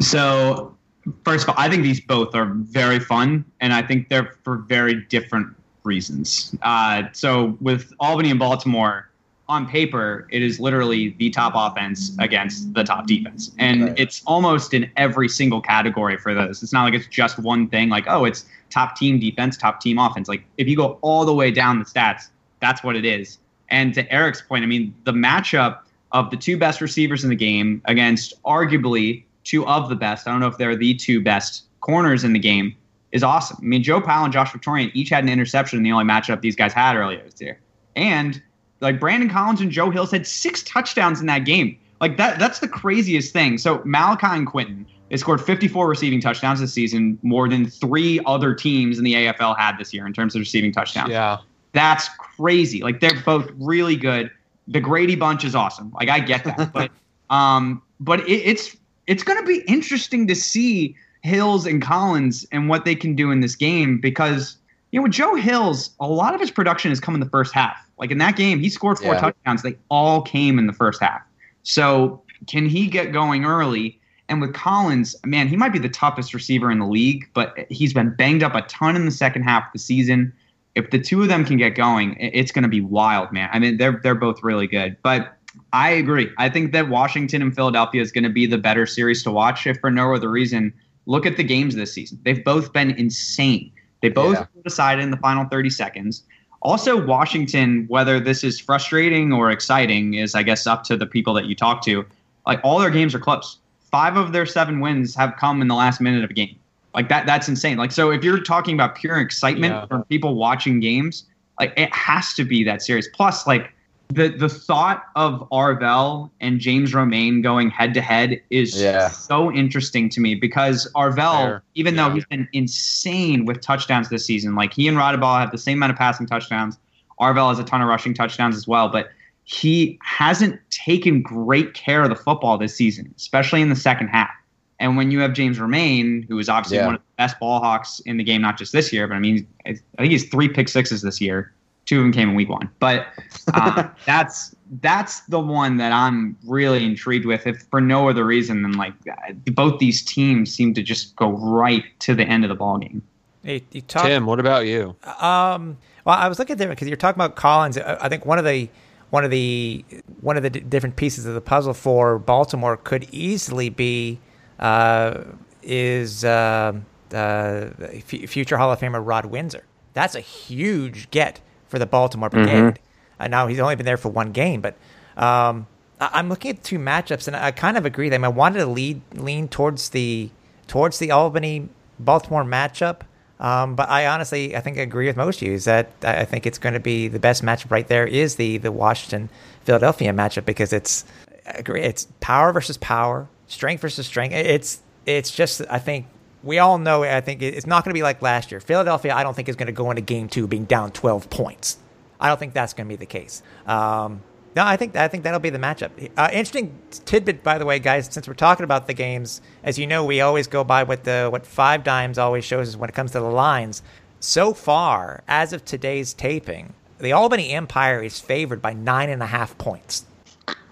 So, first of all, I think these both are very fun, and I think they're for very different reasons. Uh, so, with Albany and Baltimore, on paper, it is literally the top offense against the top defense. And Right. it's almost in every single category for those. It's not like it's just one thing, like, oh, it's top team defense, top team offense. Like, if you go all the way down the stats, that's what it is. And to Eric's point, I mean, the matchup of the two best receivers in the game against arguably two of the best, I don't know if they're the two best corners in the game, is awesome. I mean, Joe Powell and Josh Victorian each had an interception in the only matchup these guys had earlier this year. And like Brandon Collins and Joe Hills had six touchdowns in that game. Like that that's the craziest thing. So Malachi and Quentin, they scored 54 receiving touchdowns this season, more than three other teams in the AFL had this year in terms of receiving touchdowns. Yeah. That's crazy. Like they're both really good. The Grady bunch is awesome. Like I get that, but um, but it, it's it's going to be interesting to see Hills and Collins and what they can do in this game because you know with Joe Hills, a lot of his production has come in the first half. Like in that game, he scored four Yeah. touchdowns. They all came in the first half. So can he get going early? And with Collins, man, he might be the toughest receiver in the league, but he's been banged up a ton in the second half of the season. If the two of them can get going, it's going to be wild, man. I mean, they're they're both really good. But I agree. I think that Washington and Philadelphia is going to be the better series to watch, if for no other reason. Look at the games this season. They've both been insane. They both Yeah. decided in the final 30 seconds. Also, Washington, whether this is frustrating or exciting, is I guess up to the people that you talk to. Like all their games are close. Five of their seven wins have come in the last minute of a game. Like that, that's insane. Like so, if you're talking about pure excitement Yeah. from people watching games, like it has to be that serious. Plus, like the the thought of Arvell and James Romain going head to head is Yeah. so interesting to me because Arvell, Fair. even though he's been insane with touchdowns this season, like he and Raudabaugh have the same amount of passing touchdowns. Arvell has a ton of rushing touchdowns as well, but he hasn't taken great care of the football this season, especially in the second half. And when you have James Romain, who is obviously Yeah. one of the best ball hawks in the game, not just this year, but I mean, I think he's three pick sixes this year. Two of them came in week one, but um, that's that's the one that I'm really intrigued with, if for no other reason than like uh, both these teams seem to just go right to the end of the ball game. You, you talk, Tim, what about you? Um, well, I was looking at different because you're talking about Collins. I I think one of the one of the one of the d- different pieces of the puzzle for Baltimore could easily be uh, is uh, uh, f- future Hall of Famer Rod Windsor. That's a huge get for the Baltimore Brigade. Uh, now he's only been there for one game, but um, I- I'm looking at two matchups, and I kind of agree. Them. I wanted to lead lean towards the towards the Albany Baltimore matchup. Um, but I honestly, I think I agree with most of you. Is that I I think it's going to be the best matchup right there is the the Washington Philadelphia matchup because it's agree it's power versus power, strength versus strength. It's it's just I think we all know. I think it's not going to be like last year. Philadelphia, I don't think is going to go into game two being down twelve points. I don't think that's going to be the case. Um, no, I think I think that'll be the matchup. Uh, interesting tidbit, by the way, guys. Since we're talking about the games, as you know, we always go by what the what Five Dimes always shows us when it comes to the lines. So far, as of today's taping, the Albany Empire is favored by nine and a half points.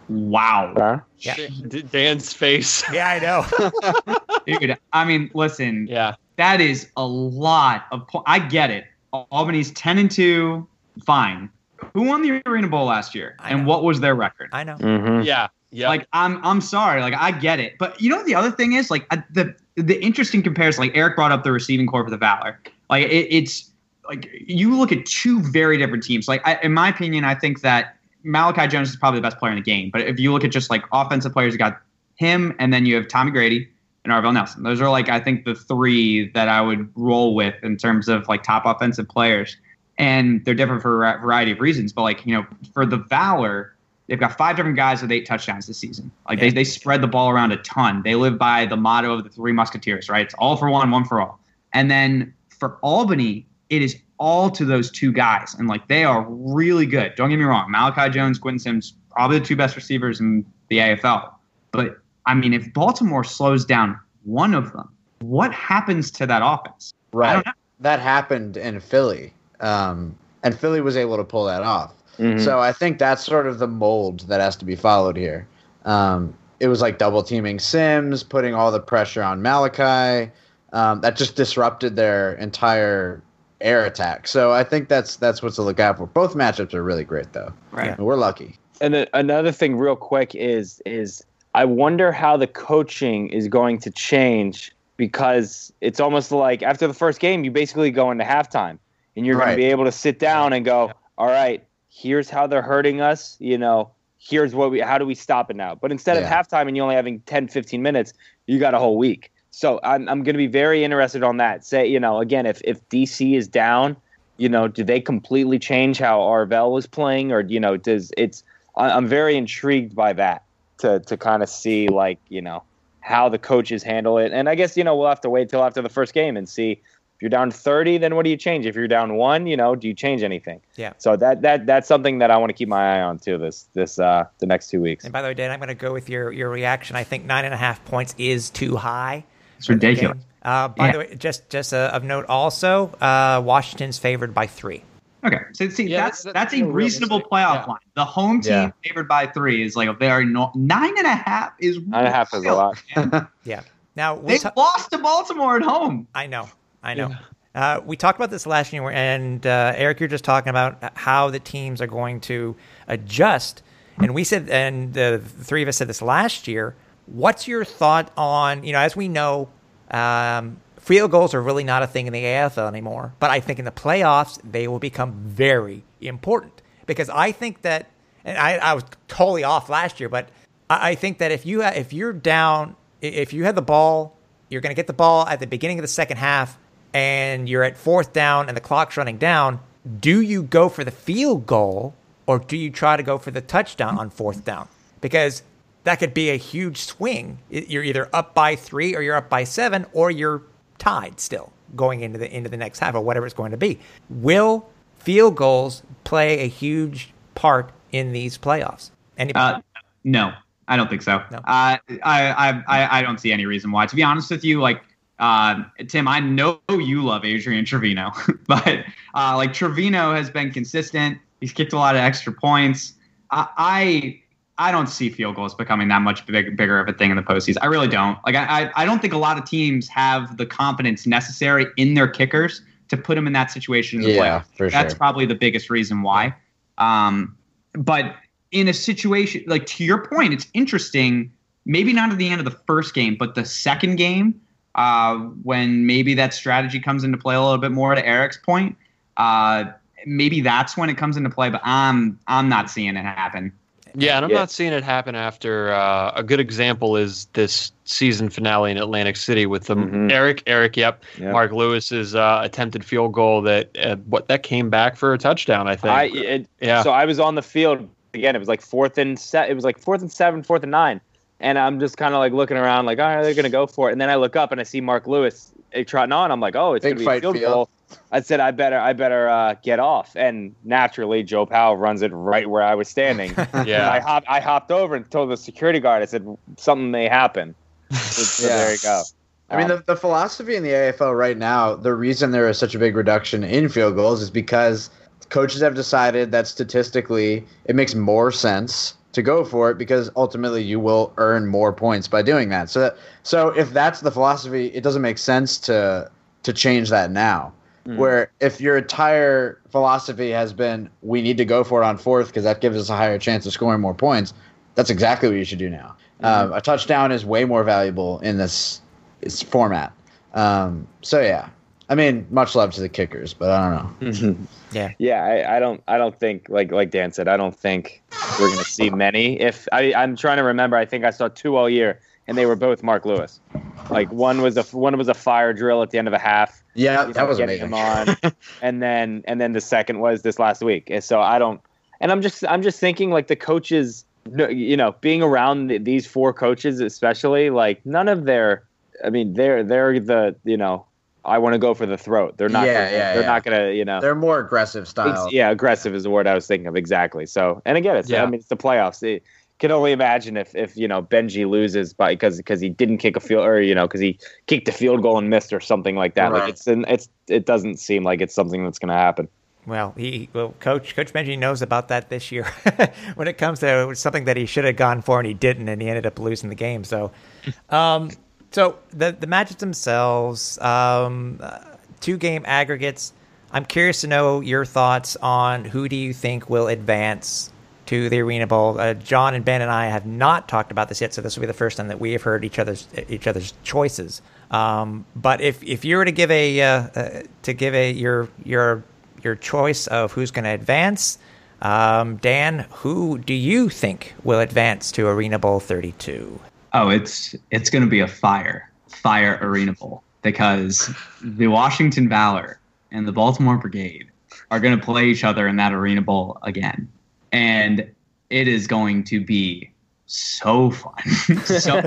Wow, Huh? Yeah. D- Dan's face. Yeah, I know. dude. I mean, listen, yeah. that is a lot of. Po- I get it. Albany's ten and two, fine. Who won the Arena Bowl last year, I and know. what was their record? I know. Mm-hmm. Yeah. Yeah. Like I'm I'm sorry, like I get it, but you know the other thing is like uh, the the interesting comparison. Like Eric brought up the receiving core for the Valor. Like it, it's like you look at two very different teams. Like I, in my opinion, I think that Malachi Jones is probably the best player in the game. But if you look at just like offensive players, you got him, and then you have Tommy Grady and Arvell Nelson. Those are like I think the three that I would roll with in terms of like top offensive players. And they're different for a variety of reasons. But like you know, for the Valor, they've got five different guys with eight touchdowns this season. Like they, they spread the ball around a ton. They live by the motto of the three musketeers, right? It's all for one, one for all. And then for Albany, it is all to those two guys. And like they are really good. Don't get me wrong. Malachi Jones, Quentin Sims, probably the two best receivers in the AFL. But I mean, if Baltimore slows down one of them, what happens to that offense? Right. That happened in Philly. Um, and Philly was able to pull that off. Mhm. So I think that's sort of the mold that has to be followed here. Um, it was like double teaming Sims, putting all the pressure on Malachi. Um, that just disrupted their entire air attack. So I think that's that's what's to look out for. Both matchups are really great though. Right. We're lucky. And then another thing, real quick, is is I wonder how the coaching is going to change because it's almost like after the first game, you basically go into halftime, and you're going to be able to sit down and go, "All right, here's how they're hurting us. You know, here's what we. How do we stop it now?" But instead of halftime and you only having 10, 15 minutes, you got a whole week. So I'm I'm going to be very interested on that. Say, you know, again, if if DC is down, you know, do they completely change how Arvell is playing, or you know, does it's? I'm very intrigued by that to to kind of see like you know how the coaches handle it, and I guess you know we'll have to wait till after the first game and see if you're down 30, then what do you change? If you're down one, you know, do you change anything? Yeah. So that that that's something that I want to keep my eye on too. This this uh the next two weeks. And by the way, Dan, I'm going to go with your your reaction. I think nine and a half points is too high. It's ridiculous. game. Uh, by Yeah. the way, just just uh, of note, also, uh, Washington's favored by three. Okay, so see, Yeah, that's that's, that's a reasonable realistic. playoff Yeah. line. The home team Yeah. favored by three is like a very no- nine and a half is Nine and a half is a wild, lot. Yeah. Now we They ta- lost to Baltimore at home. I know, I know. Uh, we talked about this last year, and uh, Eric, you're just talking about how the teams are going to adjust. And we said, and the three of us said this last year. What's your thought on, you know, as we know, um, field goals are really not a thing in the AFL anymore. But I think in the playoffs, they will become very important because I think that, and I, I was totally off last year, but I, I think that if you if you're down, if you have the ball, you're going to get the ball at the beginning of the second half, and you're at fourth down and the clock's running down. Do you go for the field goal or do you try to go for the touchdown on fourth down? Because that could be a huge swing. You're either up by three, or you're up by seven, or you're tied still going into the into the next half or whatever it's going to be. Will field goals play a huge part in these playoffs? Uh, no, I don't think so. No. Uh, I, I, I, I don't see any reason why. To be honest with you, like uh, Tim, I know you love Adrian Trevino, but uh, like Trevino has been consistent. He's kicked a lot of extra points. I, I I don't see field goals becoming that much big, bigger of a thing in the postseason. I really don't. Like I, I don't think a lot of teams have the confidence necessary in their kickers to put them in that situation. In yeah, for That's sure. probably the biggest reason why. Um, but in a situation like to your point, it's interesting. Maybe not at the end of the first game, but the second game, uh, when maybe that strategy comes into play a little bit more. To Eric's point, uh, maybe that's when it comes into play. But I'm I'm not seeing it happen. Yeah, and I'm yeah. not seeing it happen after uh, a good example is this season finale in Atlantic City with the mm-hmm. Eric Eric yep, yep. Mark Lewis's uh, attempted field goal that uh, what that came back for a touchdown I think. I, it, yeah. So I was on the field again. It was like fourth and set. It was like fourth and seven, fourth and nine, and I'm just kind of like looking around like, all right, they're gonna go for it. And then I look up and I see Mark Lewis eh, trotting on. I'm like, oh, it's Big gonna be a field, field goal. I said I better I better uh, get off, and naturally Joe Powell runs it right where I was standing. yeah, I hopped I hopped over and told the security guard I said something may happen. So, so yeah. there you go. I mean, the, the philosophy in the AFL right now, the reason there is such a big reduction in field goals is because coaches have decided that statistically it makes more sense to go for it because ultimately you will earn more points by doing that. So, so if that's the philosophy, it doesn't make sense to to change that now. Mm. Where if your entire philosophy has been we need to go for it on fourth because that gives us a higher chance of scoring more points, that's exactly what you should do now. Mm-hmm. Um, a touchdown is way more valuable in this, this format. Um, so yeah, I mean, much love to the kickers, but I don't know. Mm-hmm. Yeah, yeah, I, I, don't, I don't think like like Dan said, I don't think we're gonna see many. If I, I'm trying to remember, I think I saw two all year, and they were both Mark Lewis. Like one was a one was a fire drill at the end of a half. Yeah, that was amazing. Him on, and then and then the second was this last week. And so I don't, and I'm just I'm just thinking like the coaches, you know, being around these four coaches especially, like none of their, I mean, they're they're the you know. I want to go for the throat. They're not. Yeah, gonna, yeah, They're yeah. not gonna, you know. They're more aggressive style. yeah, aggressive is the word I was thinking of exactly. So, and again, it's. Yeah. I mean, it's the playoffs. It, can only imagine if if you know Benji loses by because because he didn't kick a field or you know because he kicked a field goal and missed or something like that. Right. Like it's it's it doesn't seem like it's something that's going to happen. Well, he well, coach Coach Benji knows about that this year. when it comes to something that he should have gone for and he didn't, and he ended up losing the game. So, um, so the the matches themselves, um, uh, two game aggregates. I'm curious to know your thoughts on who do you think will advance to the Arena Bowl. Uh, John and Ben and I have not talked about this yet, so this will be the first time that we have heard each other's each other's choices. Um, but if if you were to give a uh, uh, to give a your your your choice of who's going to advance, um, Dan, who do you think will advance to Arena Bowl 32? Oh, it's it's going to be a fire fire Arena Bowl because the Washington Valor and the Baltimore Brigade are going to play each other in that Arena Bowl again and it is going to be so fun. so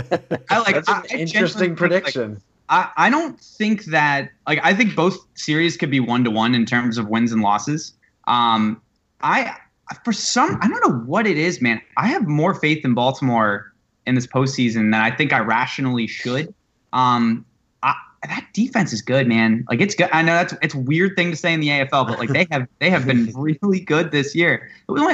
I like That's an I, interesting prediction. Like, I, I don't think that like I think both series could be one to one in terms of wins and losses. Um, I for some I don't know what it is, man. I have more faith in Baltimore in this postseason than I think I rationally should. Um, that defense is good, man. Like it's good. I know that's it's a weird thing to say in the AFL, but like they have they have been really good this year.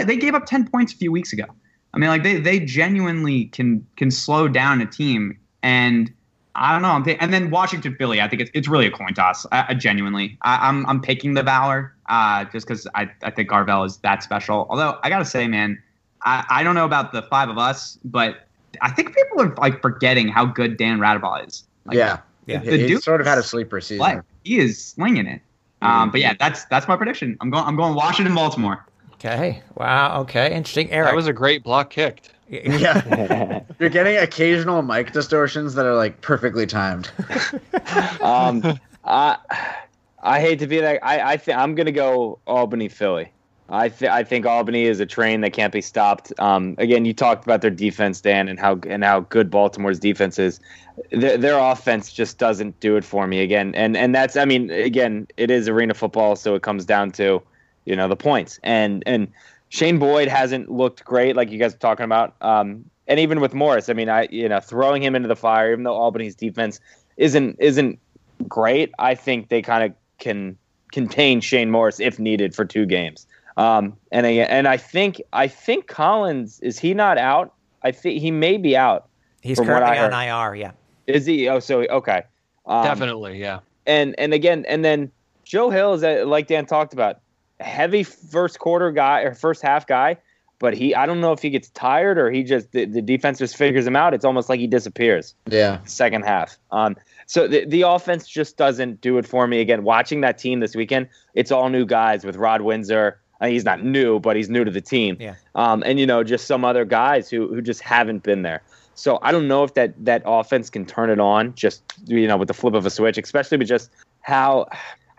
They gave up ten points a few weeks ago. I mean, like they they genuinely can can slow down a team, and I don't know. I'm th- and then Washington Philly. I think it's it's really a coin toss. I, I genuinely, I, am I'm, I'm picking the Valor uh, just because I I think Arvell is that special. Although I gotta say, man, I I don't know about the five of us, but I think people are like forgetting how good Dan Raudabaugh is. Like, yeah. Yeah, the he, Duke sort of had a sleeper season. Like, he is slinging it. Um, but yeah, that's that's my prediction. I'm going. I'm going Washington, Baltimore. Okay. Wow. Okay. Interesting. Eric. That was a great block kicked. Yeah. You're getting occasional mic distortions that are like perfectly timed. um, I I hate to be that. I I think I'm gonna go Albany, Philly. I th- I think Albany is a train that can't be stopped. Um, again, you talked about their defense, Dan, and how and how good Baltimore's defense is. Their, their offense just doesn't do it for me again, and and that's I mean again it is arena football, so it comes down to you know the points and and Shane Boyd hasn't looked great like you guys are talking about. Um, and even with Morris, I mean I you know throwing him into the fire, even though Albany's defense isn't isn't great, I think they kind of can contain Shane Morris if needed for two games. Um, and I, and I think I think Collins is he not out? I think he may be out. He's currently on IR. Yeah. Is he? Oh, so okay. Um, Definitely, yeah. And and again, and then Joe Hill is a, like Dan talked about, heavy first quarter guy or first half guy, but he I don't know if he gets tired or he just the, the defense just figures him out. It's almost like he disappears. Yeah. Second half. Um. So the the offense just doesn't do it for me. Again, watching that team this weekend, it's all new guys with Rod Windsor he's not new, but he's new to the team. Yeah. Um, and you know, just some other guys who who just haven't been there. So I don't know if that that offense can turn it on just you know with the flip of a switch, especially with just how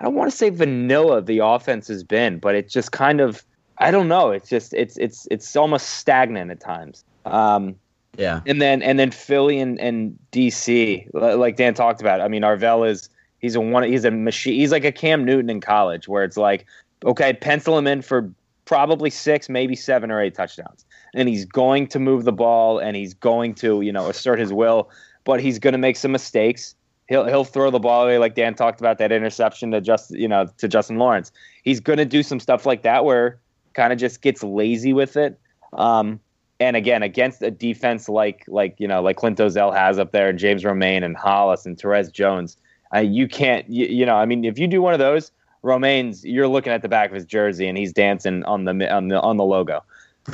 I don't want to say vanilla the offense has been, but it just kind of I don't know. It's just it's it's it's almost stagnant at times. Um, yeah. And then and then Philly and, and DC, like Dan talked about. I mean, Arvell is he's a one he's a machine. He's like a Cam Newton in college, where it's like Okay, pencil him in for probably six, maybe seven or eight touchdowns. And he's going to move the ball and he's going to, you know, assert his will, but he's going to make some mistakes. He'll he'll throw the ball away like Dan talked about that interception to just you know to Justin Lawrence. He's going to do some stuff like that where kind of just gets lazy with it. Um, and again, against a defense like like you know like Clint Dolezel has up there, and James Romain and Hollis and Terez Jones, uh, you can't you, you know I mean if you do one of those, Romain's you're looking at the back of his jersey and he's dancing on the on the on the logo.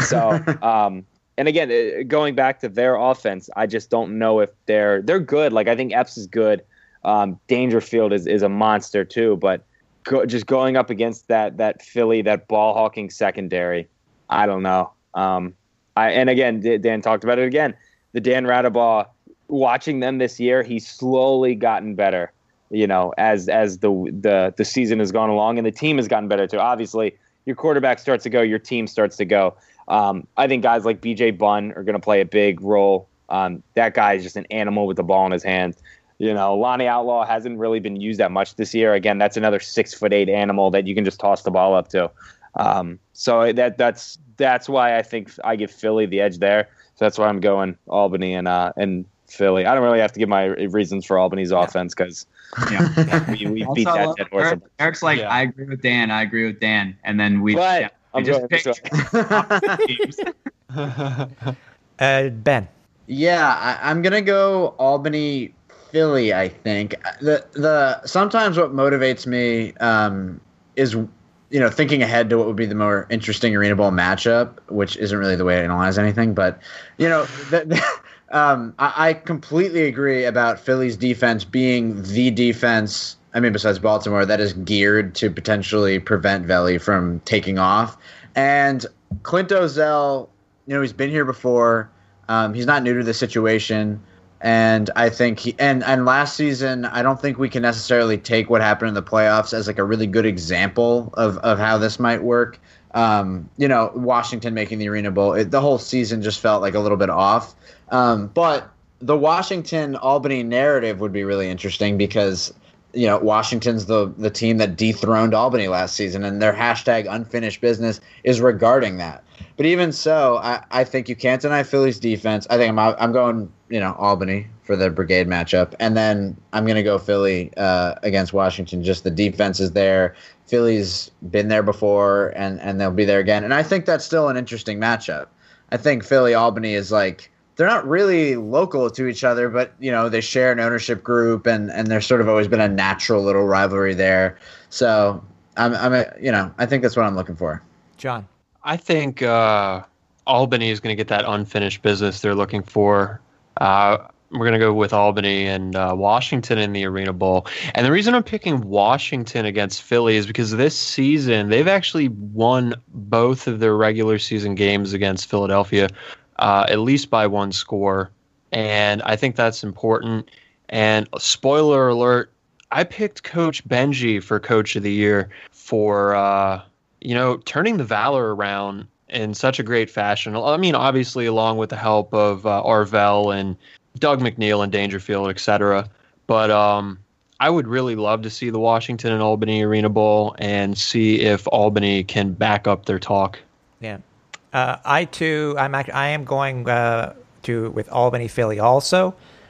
So, um, and again, uh, going back to their offense, I just don't know if they're they're good. Like I think Epps is good. Um, Dangerfield is is a monster too, but go, just going up against that that Philly that ball hawking secondary, I don't know. Um, I and again, Dan talked about it again. The Dan Raudabaugh, watching them this year, he's slowly gotten better you know, as as the the the season has gone along and the team has gotten better too. Obviously, your quarterback starts to go, your team starts to go. Um, I think guys like BJ Bunn are going to play a big role. Um, that guy is just an animal with the ball in his hands. You know, Lonnie Outlaw hasn't really been used that much this year. Again, that's another six foot eight animal that you can just toss the ball up to. Um, so that that's that's why I think I give Philly the edge there. So that's why I'm going Albany and uh, and Philly. I don't really have to give my reasons for Albany's yeah. offense because yeah, we, we beat that dead horse. Eric, Eric's like, yeah. I agree with Dan. I agree with Dan, and then we, yeah, we just picked. uh, ben. Yeah, I, am gonna go Albany, Philly. I think the the sometimes what motivates me um, is you know thinking ahead to what would be the more interesting arena bowl matchup, which isn't really the way to analyze anything, but you know the, the um, I, I, completely agree about Philly's defense being the defense. I mean, besides Baltimore, that is geared to potentially prevent Veli from taking off. And Clint Dolezel, you know, he's been here before. Um, he's not new to the situation. And I think he and and last season, I don't think we can necessarily take what happened in the playoffs as like a really good example of of how this might work. Um, you know, Washington making the Arena Bowl, it, the whole season just felt like a little bit off. Um, but the Washington Albany narrative would be really interesting because you know Washington's the the team that dethroned Albany last season, and their hashtag unfinished business is regarding that. But even so, I, I think you can't deny Philly's defense. I think I'm I'm going you know Albany for the brigade matchup, and then I'm going to go Philly uh, against Washington. Just the defense is there. Philly's been there before, and and they'll be there again. And I think that's still an interesting matchup. I think Philly Albany is like they're not really local to each other, but you know they share an ownership group, and and there's sort of always been a natural little rivalry there. So I'm I'm a, you know I think that's what I'm looking for. John, I think uh, Albany is going to get that unfinished business they're looking for. Uh, we're going to go with Albany and uh, Washington in the Arena Bowl. And the reason I'm picking Washington against Philly is because this season they've actually won both of their regular season games against Philadelphia uh, at least by one score. And I think that's important. And spoiler alert, I picked Coach Benji for Coach of the Year for uh, you know, turning the Valor around in such a great fashion. I mean, obviously, along with the help of uh, Arvell and Doug McNeil and Dangerfield, et cetera. But um, I would really love to see the Washington and Albany Arena Bowl and see if Albany can back up their talk. Yeah, uh, I too. I'm act- I am going uh, to with Albany Philly also.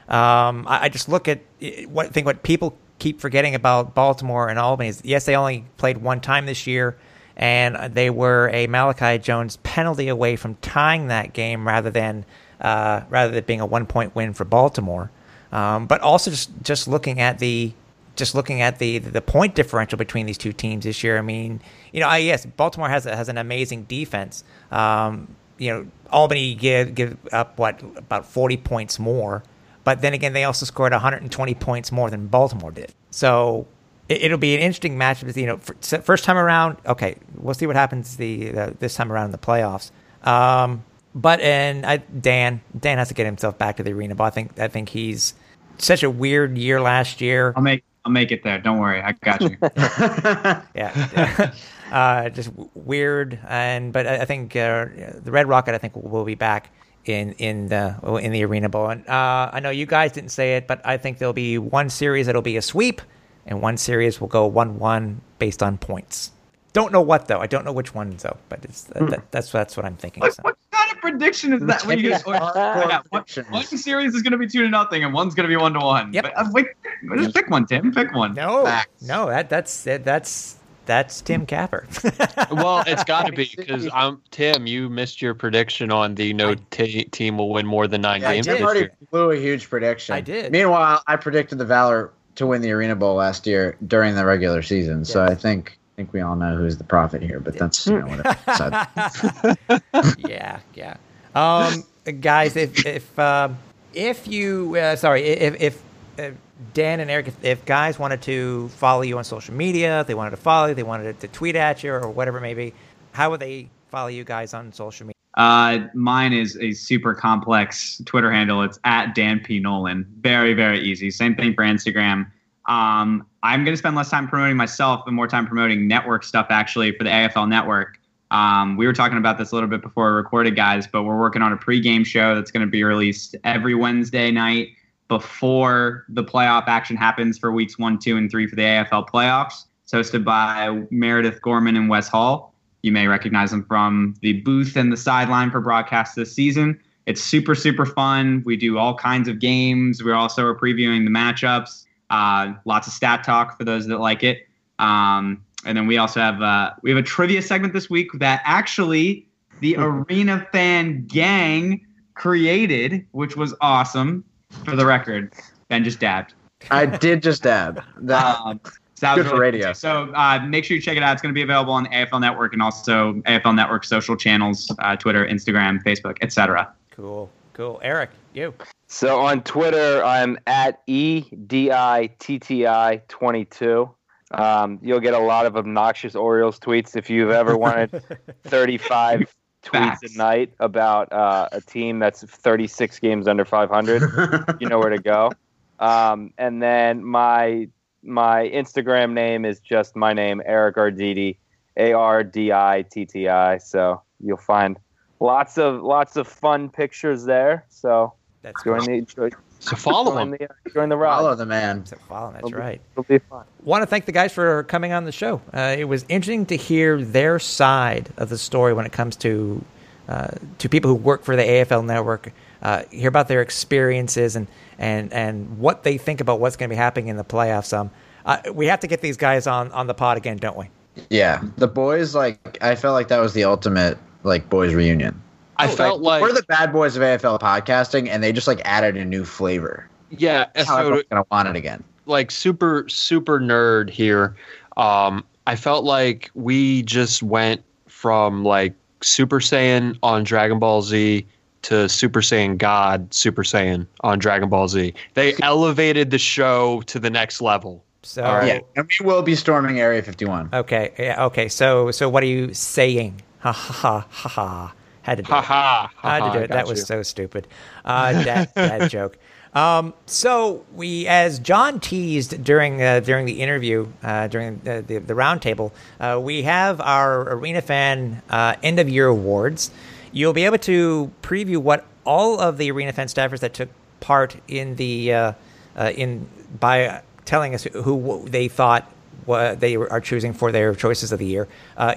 Um, I, I, just look at what think what people keep forgetting about Baltimore and Albany is yes they only played one time this year and they were a Malachi Jones penalty away from tying that game rather than uh, rather than being a one point win for Baltimore. Um, but also just just looking at the just looking at the the point differential between these two teams this year. I mean, you know, I, yes, Baltimore has has an amazing defense. Um, you know, Albany give give up what about forty points more, but then again, they also scored 120 points more than Baltimore did. So it, will be an interesting matchup. You know, first time around, okay, we'll see what happens the uh, this time around in the playoffs. Um, but and I, Dan, Dan has to get himself back to the arena. But I think I think he's such a weird year last year. I'll make I'll make it there. Don't worry, I got you. yeah, uh, just weird. And but I, I think uh, the Red Rocket, I think, will be back in in the in the Arena Bowl. And uh, I know you guys didn't say it, but I think there'll be one series that'll be a sweep, and one series will go one one based on points. Don't know what though. I don't know which one though, but it's that, that, that's that's what I'm thinking. What, so. what kind of prediction is that? When you guys, yeah, one, one, series is going to be two to nothing, and one's going to be one to one. Yep. But, uh, wait, just pick one, Tim. Pick one. No, Facts. no, that that's that's that's Tim Capper. well, it's got to be because I'm Tim. You missed your prediction on the no t- team will win more than nine yeah, games. Tim already year. blew a huge prediction. I did. Meanwhile, I predicted the Valor to win the Arena Bowl last year during the regular season. Yes. So I think I think we all know who's the prophet here, but that's you know whatever. yeah, yeah. Um, guys, if if uh, if you uh, sorry if if uh, Dan and Eric, if, if, guys wanted to follow you on social media, if they wanted to follow you, they wanted to tweet at you or whatever it may be, how would they follow you guys on social media? Uh, mine is a super complex Twitter handle. It's at Dan P Nolan. Very very easy. Same thing for Instagram. Um, I'm going to spend less time promoting myself and more time promoting network stuff actually for the AFL network. Um, we were talking about this a little bit before we recorded, guys, but we're working on a pregame show that's going to be released every Wednesday night before the playoff action happens for weeks one, two, and three for the AFL playoffs. It's hosted by Meredith Gorman and Wes Hall. You may recognize them from the booth and the sideline for broadcast this season. It's super, super fun. We do all kinds of games. We also are previewing the matchups. Uh, lots of stat talk for those that like it. Um, and then we also have uh, we have a trivia segment this week that actually the Arena Fan Gang created, which was awesome. For the record, Ben just dabbed. I did just dab. That, um, so that good for radio. So uh, make sure you check it out. It's going to be available on the AFL Network and also AFL Network social channels, uh, Twitter, Instagram, Facebook, etc. Cool, cool. Eric, you. So on Twitter, I'm at E D I T T I 22. Um, you'll get a lot of obnoxious Orioles tweets if you've ever wanted 35 tweets a night about uh, a team that's 36 games under 500. you know where to go. Um, and then my my Instagram name is just my name, Eric Arditti, A R D I T T I. So you'll find lots of lots of fun pictures there. So that's join cool. the join, so follow him. The, join the ride. Follow the man. So follow. That's it'll right. Be, it'll be fun. Want to thank the guys for coming on the show. Uh, it was interesting to hear their side of the story when it comes to uh, to people who work for the AFL Network. Uh, hear about their experiences and and and what they think about what's going to be happening in the playoffs. Um, uh, we have to get these guys on on the pod again, don't we? Yeah, the boys like I felt like that was the ultimate like boys reunion. I oh, felt like, like, we're the bad boys of AFL podcasting, and they just like added a new flavor. Yeah, so I'm gonna want it again. Like super super nerd here. Um, I felt like we just went from like Super Saiyan on Dragon Ball Z to Super Saiyan God Super Saiyan on Dragon Ball Z. They elevated the show to the next level. So yeah, and we will be storming Area 51. Okay, yeah, okay. So so what are you saying? Ha ha ha ha ha. Had to do ha, it. Ha, Had to do it. That you. was so stupid. Uh, dad, dad joke. Um, so we, as John teased during uh, during the interview, uh, during the the, the roundtable, uh, we have our Arena Fan uh, end of year awards. You'll be able to preview what all of the Arena Fan staffers that took part in the uh, uh, in by telling us who they thought what they are choosing for their choices of the year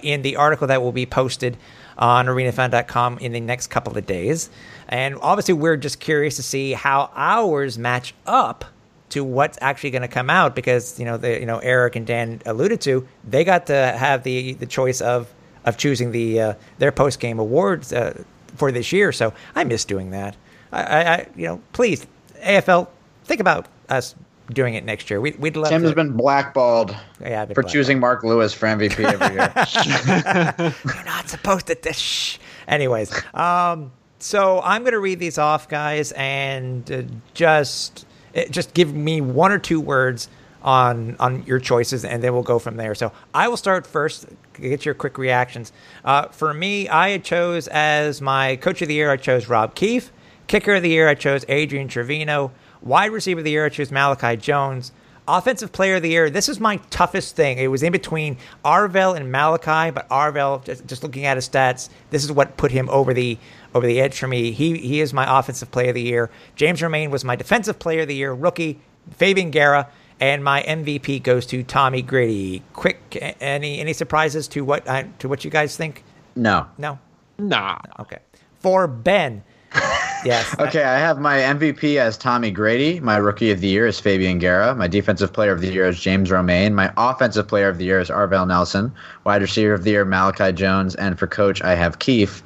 in the article that will be posted on arenafan.com in the next couple of days. And obviously, we're just curious to see how ours match up to what's actually going to come out because you know the you know Eric and Dan alluded to they got to have the the choice of of choosing the uh, their post game awards uh, for this year. So I miss doing that. I, I, you know please AFL think about us doing it next year. We, would love. Tim to, has been blackballed yeah, been for blackballed. choosing Mark Lewis for MVP every year. You're not supposed to. Shh. Anyways, um, so I'm going to read these off, guys, and uh, just uh, just give me one or two words on on your choices, and then we'll go from there. So I will start first. Get your quick reactions. Uh, for me, I chose as my coach of the year. I chose Rob Keefe. Kicker of the year, I chose Adrian Trevino. Wide receiver of the year, I chose Malachi Jones. Offensive player of the year, this is my toughest thing. It was in between Arvell and Malachi, but Arvell, just, just looking at his stats, this is what put him over the over the edge for me. He he is my offensive player of the year. James Romain was my defensive player of the year, rookie. Fabian Guerra, and my MVP goes to Tommy Grady. Quick, any any surprises to what uh, to what you guys think? No. No. Nah. Okay. For Ben, yes. Okay, I have my MVP as Tommy Grady. My rookie of the year is Fabian Guerra. My defensive player of the year is James Romain. My offensive player of the year is Arvell Nelson. Wide receiver of the year, Malachi Jones. And for coach, I have Keefe.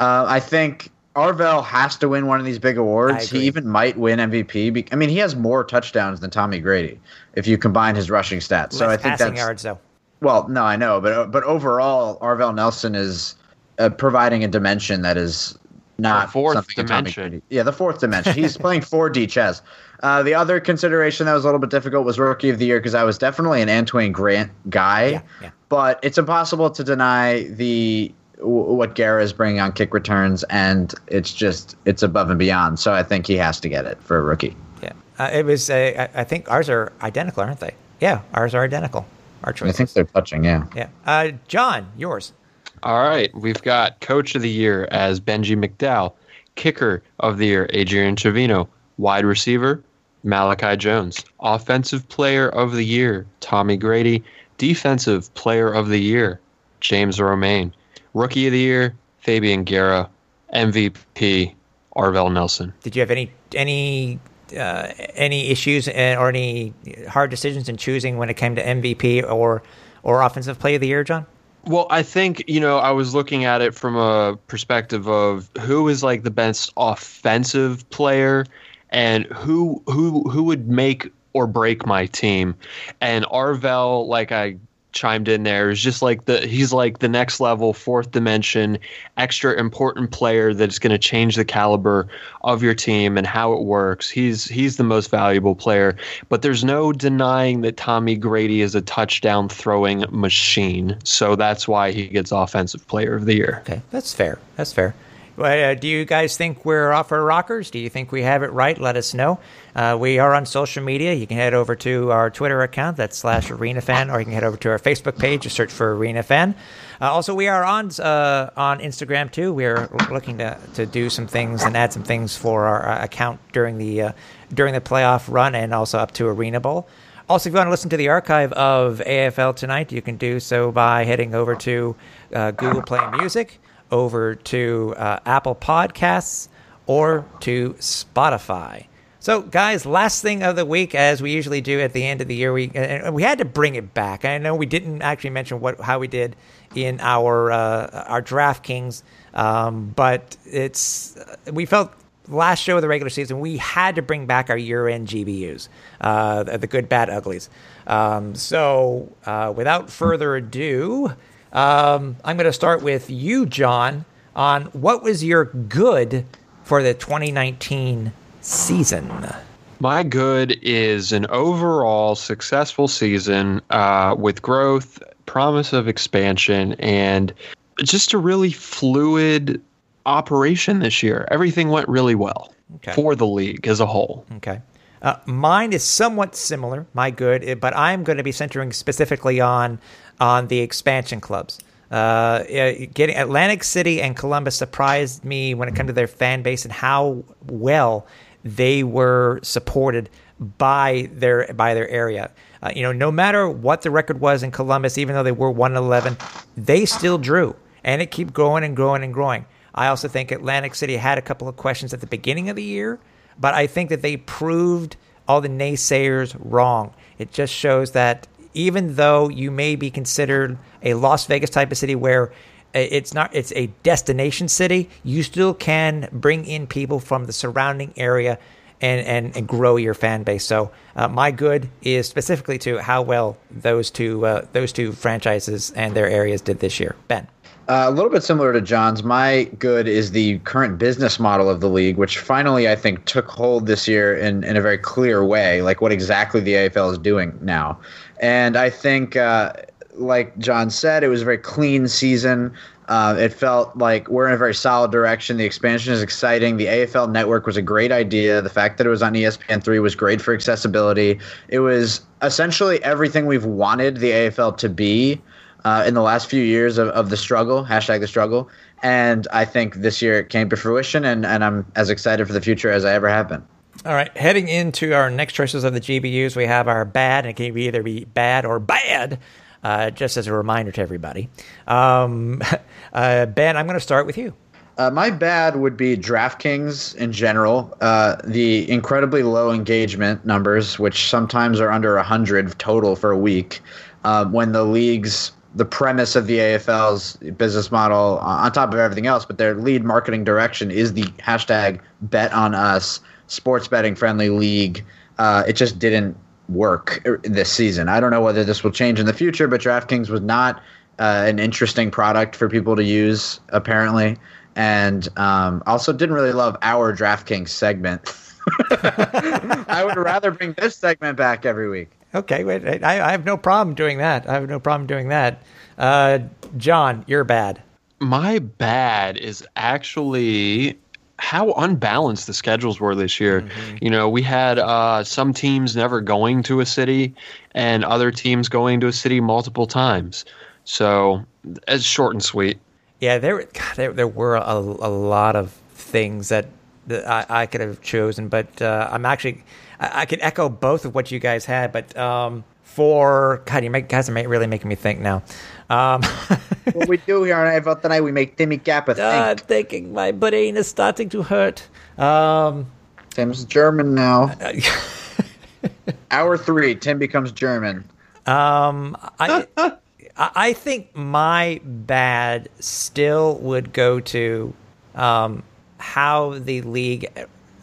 Uh, I think Arvell has to win one of these big awards. He even might win MVP. I mean, he has more touchdowns than Tommy Grady if you combine his rushing stats. so I think passing that's yards though. well, no, I know, but but overall, Arvell Nelson is uh, providing a dimension that is not The fourth dimension. Yeah, the fourth dimension. He's playing 4D chess. Uh, the other consideration that was a little bit difficult was rookie of the year because I was definitely an Antoine Grant guy, Yeah, yeah. but it's impossible to deny the w- what Guerra is bringing on kick returns, and it's just it's above and beyond. So I think he has to get it for a rookie. Yeah. Uh, it was. Uh, I think ours are identical, aren't they? Yeah, ours are identical. Our I think they're touching. Yeah. yeah. Uh, John, yours. All right, we've got coach of the year as Benji McDowell, kicker of the year Adrian Trevino, wide receiver Malachi Jones, offensive player of the year Tommy Grady, defensive player of the year James Romain, rookie of the year Fabian Guerra, MVP Arvell Nelson. Did you have any any uh, any issues or any hard decisions in choosing when it came to MVP or or offensive play of the year, John? Well, I think, you know, I was looking at it from a perspective of who is like the best offensive player and who who who would make or break my team. And Arvell, like I chimed in there, is just like the he's like the next level, fourth dimension, extra important player that's going to change the caliber of your team and how it works. He's he's the most valuable player, but there's no denying that Tommy Grady is a touchdown throwing machine. So that's why he gets offensive player of the year. Okay, that's fair. That's fair. Well, uh, do you guys think we're off our rockers? Do you think we have it right? Let us know. Uh, we are on social media. You can head over to our Twitter account, that's slash Arena Fan, or you can head over to our Facebook page, just search for Arena Fan. Uh, also, we are on uh, on Instagram too. We are looking to, to do some things and add some things for our uh, account during the uh, during the playoff run, and also up to Arena Bowl. Also, if you want to listen to the archive of AFL tonight, you can do so by heading over to uh, Google Play Music, over to uh, Apple Podcasts, or to Spotify. So, guys, last thing of the week, as we usually do at the end of the year, we and we had to bring it back. I know we didn't actually mention what how we did in our uh, our DraftKings, um, but it's we felt last show of the regular season, we had to bring back our year-end GBUs, uh, the good, bad, uglies. Um, so, uh, without further ado, um, I'm going to start with you, John, on what was your good for the 2019 season. My good is an overall successful season uh, with growth, promise of expansion, and just a really fluid operation this year. Everything went really well Okay. for the league as a whole. Okay. Uh, mine is somewhat similar, my good, but I'm going to be centering specifically on on the expansion clubs. Uh, getting Atlantic City and Columbus surprised me when it came to their fan base and how well they were supported by their by their area. Uh, you know, no matter what the record was in Columbus, even though they were one eleven, they still drew, and it kept growing and growing and growing. I also think Atlantic City had a couple of questions at the beginning of the year, but I think that they proved all the naysayers wrong. It just shows that even though you may be considered a Las Vegas type of city where it's not it's a destination city, you still can bring in people from the surrounding area and and, and grow your fan base. So uh, my good is specifically to how well those two uh, those two franchises and their areas did this year. Ben. Uh, a little bit similar to John's. My good is the current business model of the league, which finally I think took hold this year in, in a very clear way, like what exactly the AFL is doing now. And I think, uh, like John said, it was a very clean season. Uh, it felt like we're in a very solid direction. The expansion is exciting. The AFL network was a great idea. The fact that it was on ESPN3 was great for accessibility. It was essentially everything we've wanted the AFL to be uh, in the last few years of, of the struggle, hashtag the struggle. And I think this year it came to fruition, and, and I'm as excited for the future as I ever have been. All right, heading into our next choices of the GBUs, we have our bad, and it can either be bad or bad. Uh, just as a reminder to everybody, um, uh, Ben, I'm going to start with you. Uh, my bad would be DraftKings in general. Uh, the incredibly low engagement numbers, which sometimes are under 100 total for a week, uh, when the league's the premise of the AFL's business model, uh, on top of everything else, but their lead marketing direction is the hashtag Bet on Us sports betting friendly league. Uh, it just didn't work this season. I don't know whether this will change in the future, but DraftKings was not uh, an interesting product for people to use apparently, and um, also didn't really love our DraftKings segment. I would rather bring this segment back every week. Okay, wait, I, I have no problem doing that. I have no problem doing that. Uh, John, you're bad. My bad is actually how unbalanced the schedules were this year. Mm-hmm. You know, we had uh, some teams never going to a city and other teams going to a city multiple times. So it's short and sweet. Yeah, there, God, there, there were a, a lot of things that, that I, I could have chosen, but uh, I'm actually I, I could echo both of what you guys had, but um, for God, you make, guys are really making me think now. Um, what we do here on AFL tonight, we make Timmy Capper think. Uh, thinking my brain is starting to hurt. Um, Tim's German now. Hour three, Tim becomes German. Um, I, I think my bad still would go to um, how the league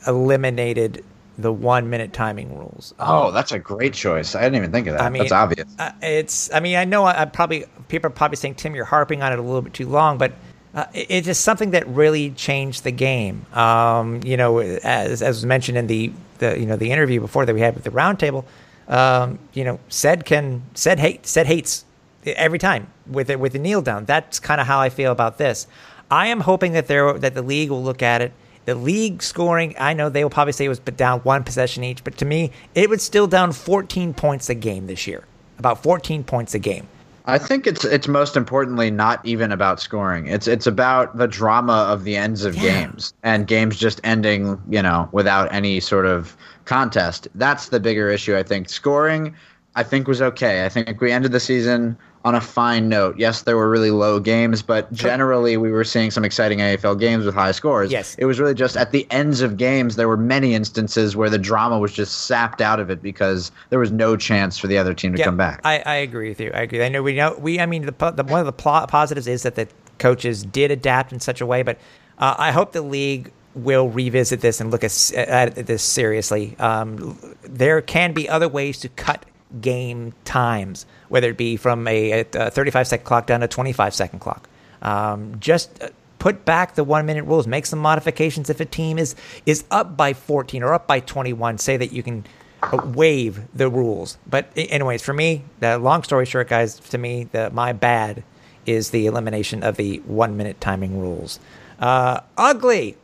eliminated the one minute timing rules. Oh, that's a great choice. I didn't even think of that. I mean, that's obvious. Uh, it's. I mean, I know. I, I, probably people are probably saying Tim, you're harping on it a little bit too long, but uh, it, it's something that really changed the game. Um, you know, as as was mentioned in the the you know the interview before that we had with the roundtable. Um, you know, said can said hate said hates every time with it with the kneel down. That's kind of how I feel about this. I am hoping that there that the league will look at it the league scoring, I know they will probably say it was down one possession each, but to me, it was still down 14 points a game this year. About 14 points a game. I think it's it's most importantly not even about scoring. It's it's about the drama of the ends of yeah. games and games just ending, you know, without any sort of contest. That's the bigger issue, I think. Scoring, I think was okay. I think we ended the season on a fine note. Yes, there were really low games, but generally we were seeing some exciting AFL games with high scores. Yes. It was really just at the ends of games, there were many instances where the drama was just sapped out of it because there was no chance for the other team to yeah, come back. I, I agree with you. I agree. I know we know we. I mean, the, the one of the positives is that the coaches did adapt in such a way, but uh, I hope the league will revisit this and look at, at this seriously. Um, there can be other ways to cut game times, whether it be from a, a 35 second clock down to 25 second clock. Um, just uh, put back the one minute rules, make some modifications if a team is is up by 14 or up by 21. Say that you can uh, waive the rules. But anyways, for me, the long story short, guys, to me, the my bad is the elimination of the one minute timing rules. Uh, ugly.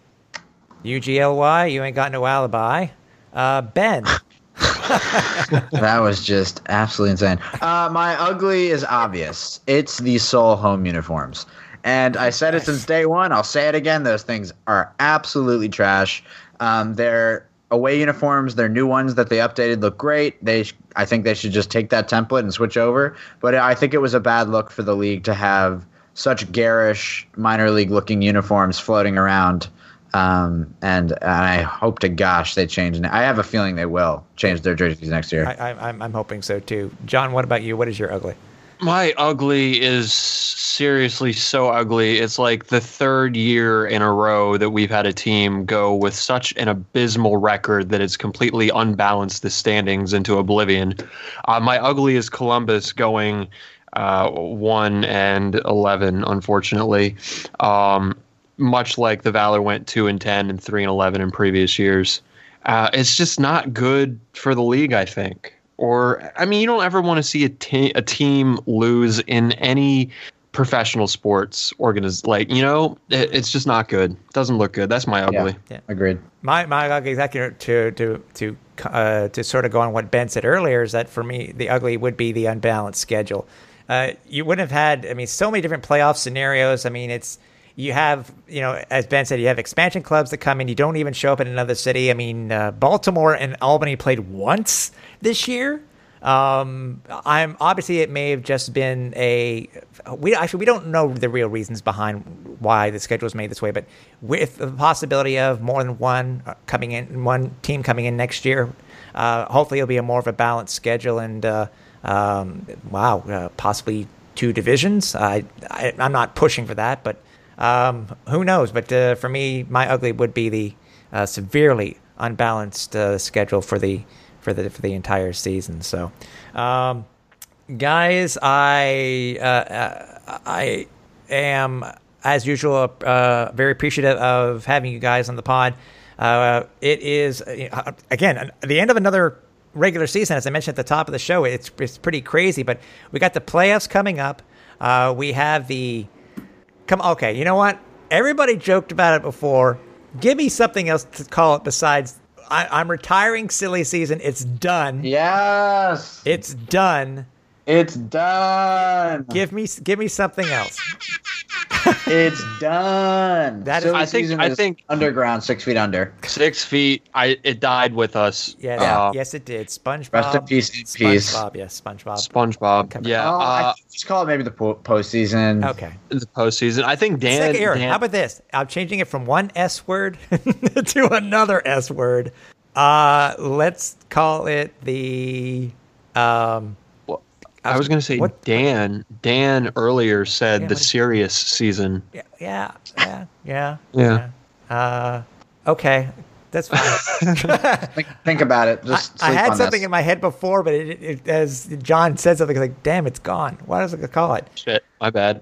UGLY, you ain't got no alibi. Uh, ben. That was just absolutely insane. Uh, my ugly is obvious. It's the Soul home uniforms. And I said it since day one. I'll say it again. Those things are absolutely trash. Um, they're away uniforms. They're new ones that they updated look great. They, sh- I think they should just take that template and switch over. But I think it was a bad look for the league to have such garish minor league looking uniforms floating around. Um, and, and I hope to gosh they change. And I have a feeling they will change their jerseys next year. I, I, I'm, I'm hoping so too. John, what about you? What is your ugly? My ugly is seriously so ugly. It's like the third year in a row that we've had a team go with such an abysmal record that it's completely unbalanced the standings into oblivion. Uh, my ugly is Columbus going uh, 1 and 11, unfortunately. Um, much like the Valor went 2 and 10 and 3 and 11 in previous years. Uh, it's just not good for the league, I think. Or I mean, you don't ever want to see a, te- a team lose in any professional sports organiz like you know it, it's just not good. Doesn't look good. That's my ugly. Yeah, yeah. agreed. My my ugly exactly to to to uh, to sort of go on what ben said earlier is that for me the ugly would be the unbalanced schedule. Uh, you wouldn't have had i mean so many different playoff scenarios. I mean it's you have, you know, as Ben said, you have expansion clubs that come in. You don't even show up in another city. I mean, uh, Baltimore and Albany played once this year. Um, I'm obviously it may have just been a we actually we don't know the real reasons behind why the schedule was made this way, but with the possibility of more than one uh, coming in, one team coming in next year, uh, hopefully it'll be a more of a balanced schedule and uh, um, wow, uh, possibly two divisions. I, I am not pushing for that, but um, who knows? But uh, for me, my ugly would be the uh, severely unbalanced uh, schedule for the for the for the entire season. So, um, guys, I uh, uh, I am as usual uh, very appreciative of having you guys on the pod. it is again the end of another regular season, as I mentioned at the top of the show. It's it's pretty crazy, but we got the playoffs coming up. we have the Come, okay, you know what? Everybody joked about it before. Give me something else to call it besides. I, am retiring silly season. It's done. Yes, it's done. It's done. Give me, give me something else. it's done. That is, I think. I think underground, six feet under. Six feet. I it died with us. Yeah. Uh, yes, it did. SpongeBob. Rest in peace. In peace. SpongeBob. Yes, SpongeBob. SpongeBob. Yeah. Oh, uh, just call it maybe the po- postseason. Okay. The postseason. I think Dan. Second era. Dan, How about this? I'm changing it from one S word to another S word. Uh, let's call it the um I was going to say what, Dan. Dan earlier said yeah, the serious season. Yeah, yeah, yeah, yeah. yeah. Uh, okay, that's fine. think, think, about it. Just I, I had something this. in my head before, but it, it, as John said something, like, "Damn, it's gone." Why does it call it? Shit, my bad.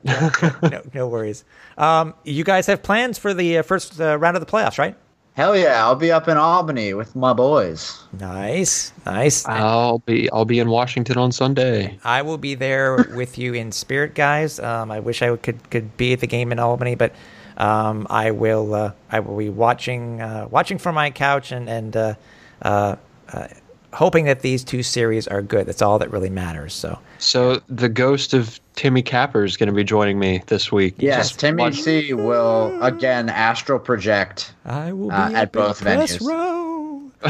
no, no worries. Um, you guys have plans for the uh, first uh, round of the playoffs, right? Hell yeah, I'll be up in Albany with my boys. Nice, nice. I'll be I'll be in Washington on Sunday. I will be there with you in spirit, guys. Um, I wish I could could be at the game in Albany, but um, I will uh, I will be watching uh, watching from my couch and and uh, uh, uh hoping that these two series are good. That's all that really matters. So, so the ghost of Timmy Capper is going to be joining me this week. Yes, Just Timmy watch- C will again astral project. I will uh, at both venues.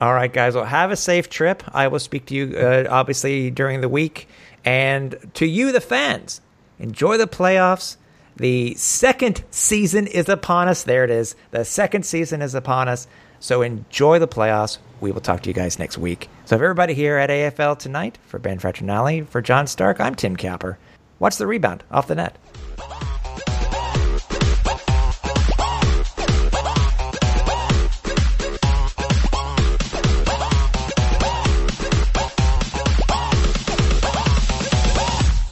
all right, guys. Well, have a safe trip. I will speak to you uh, obviously during the week, and to you, the fans, enjoy the playoffs. The second season is upon us. There it is. The second season is upon us. So enjoy the playoffs. We will talk to you guys next week. So, for everybody here at AFL tonight, for Ben Fraternale, for John Stark, I'm Tim Capper. Watch the rebound off the net.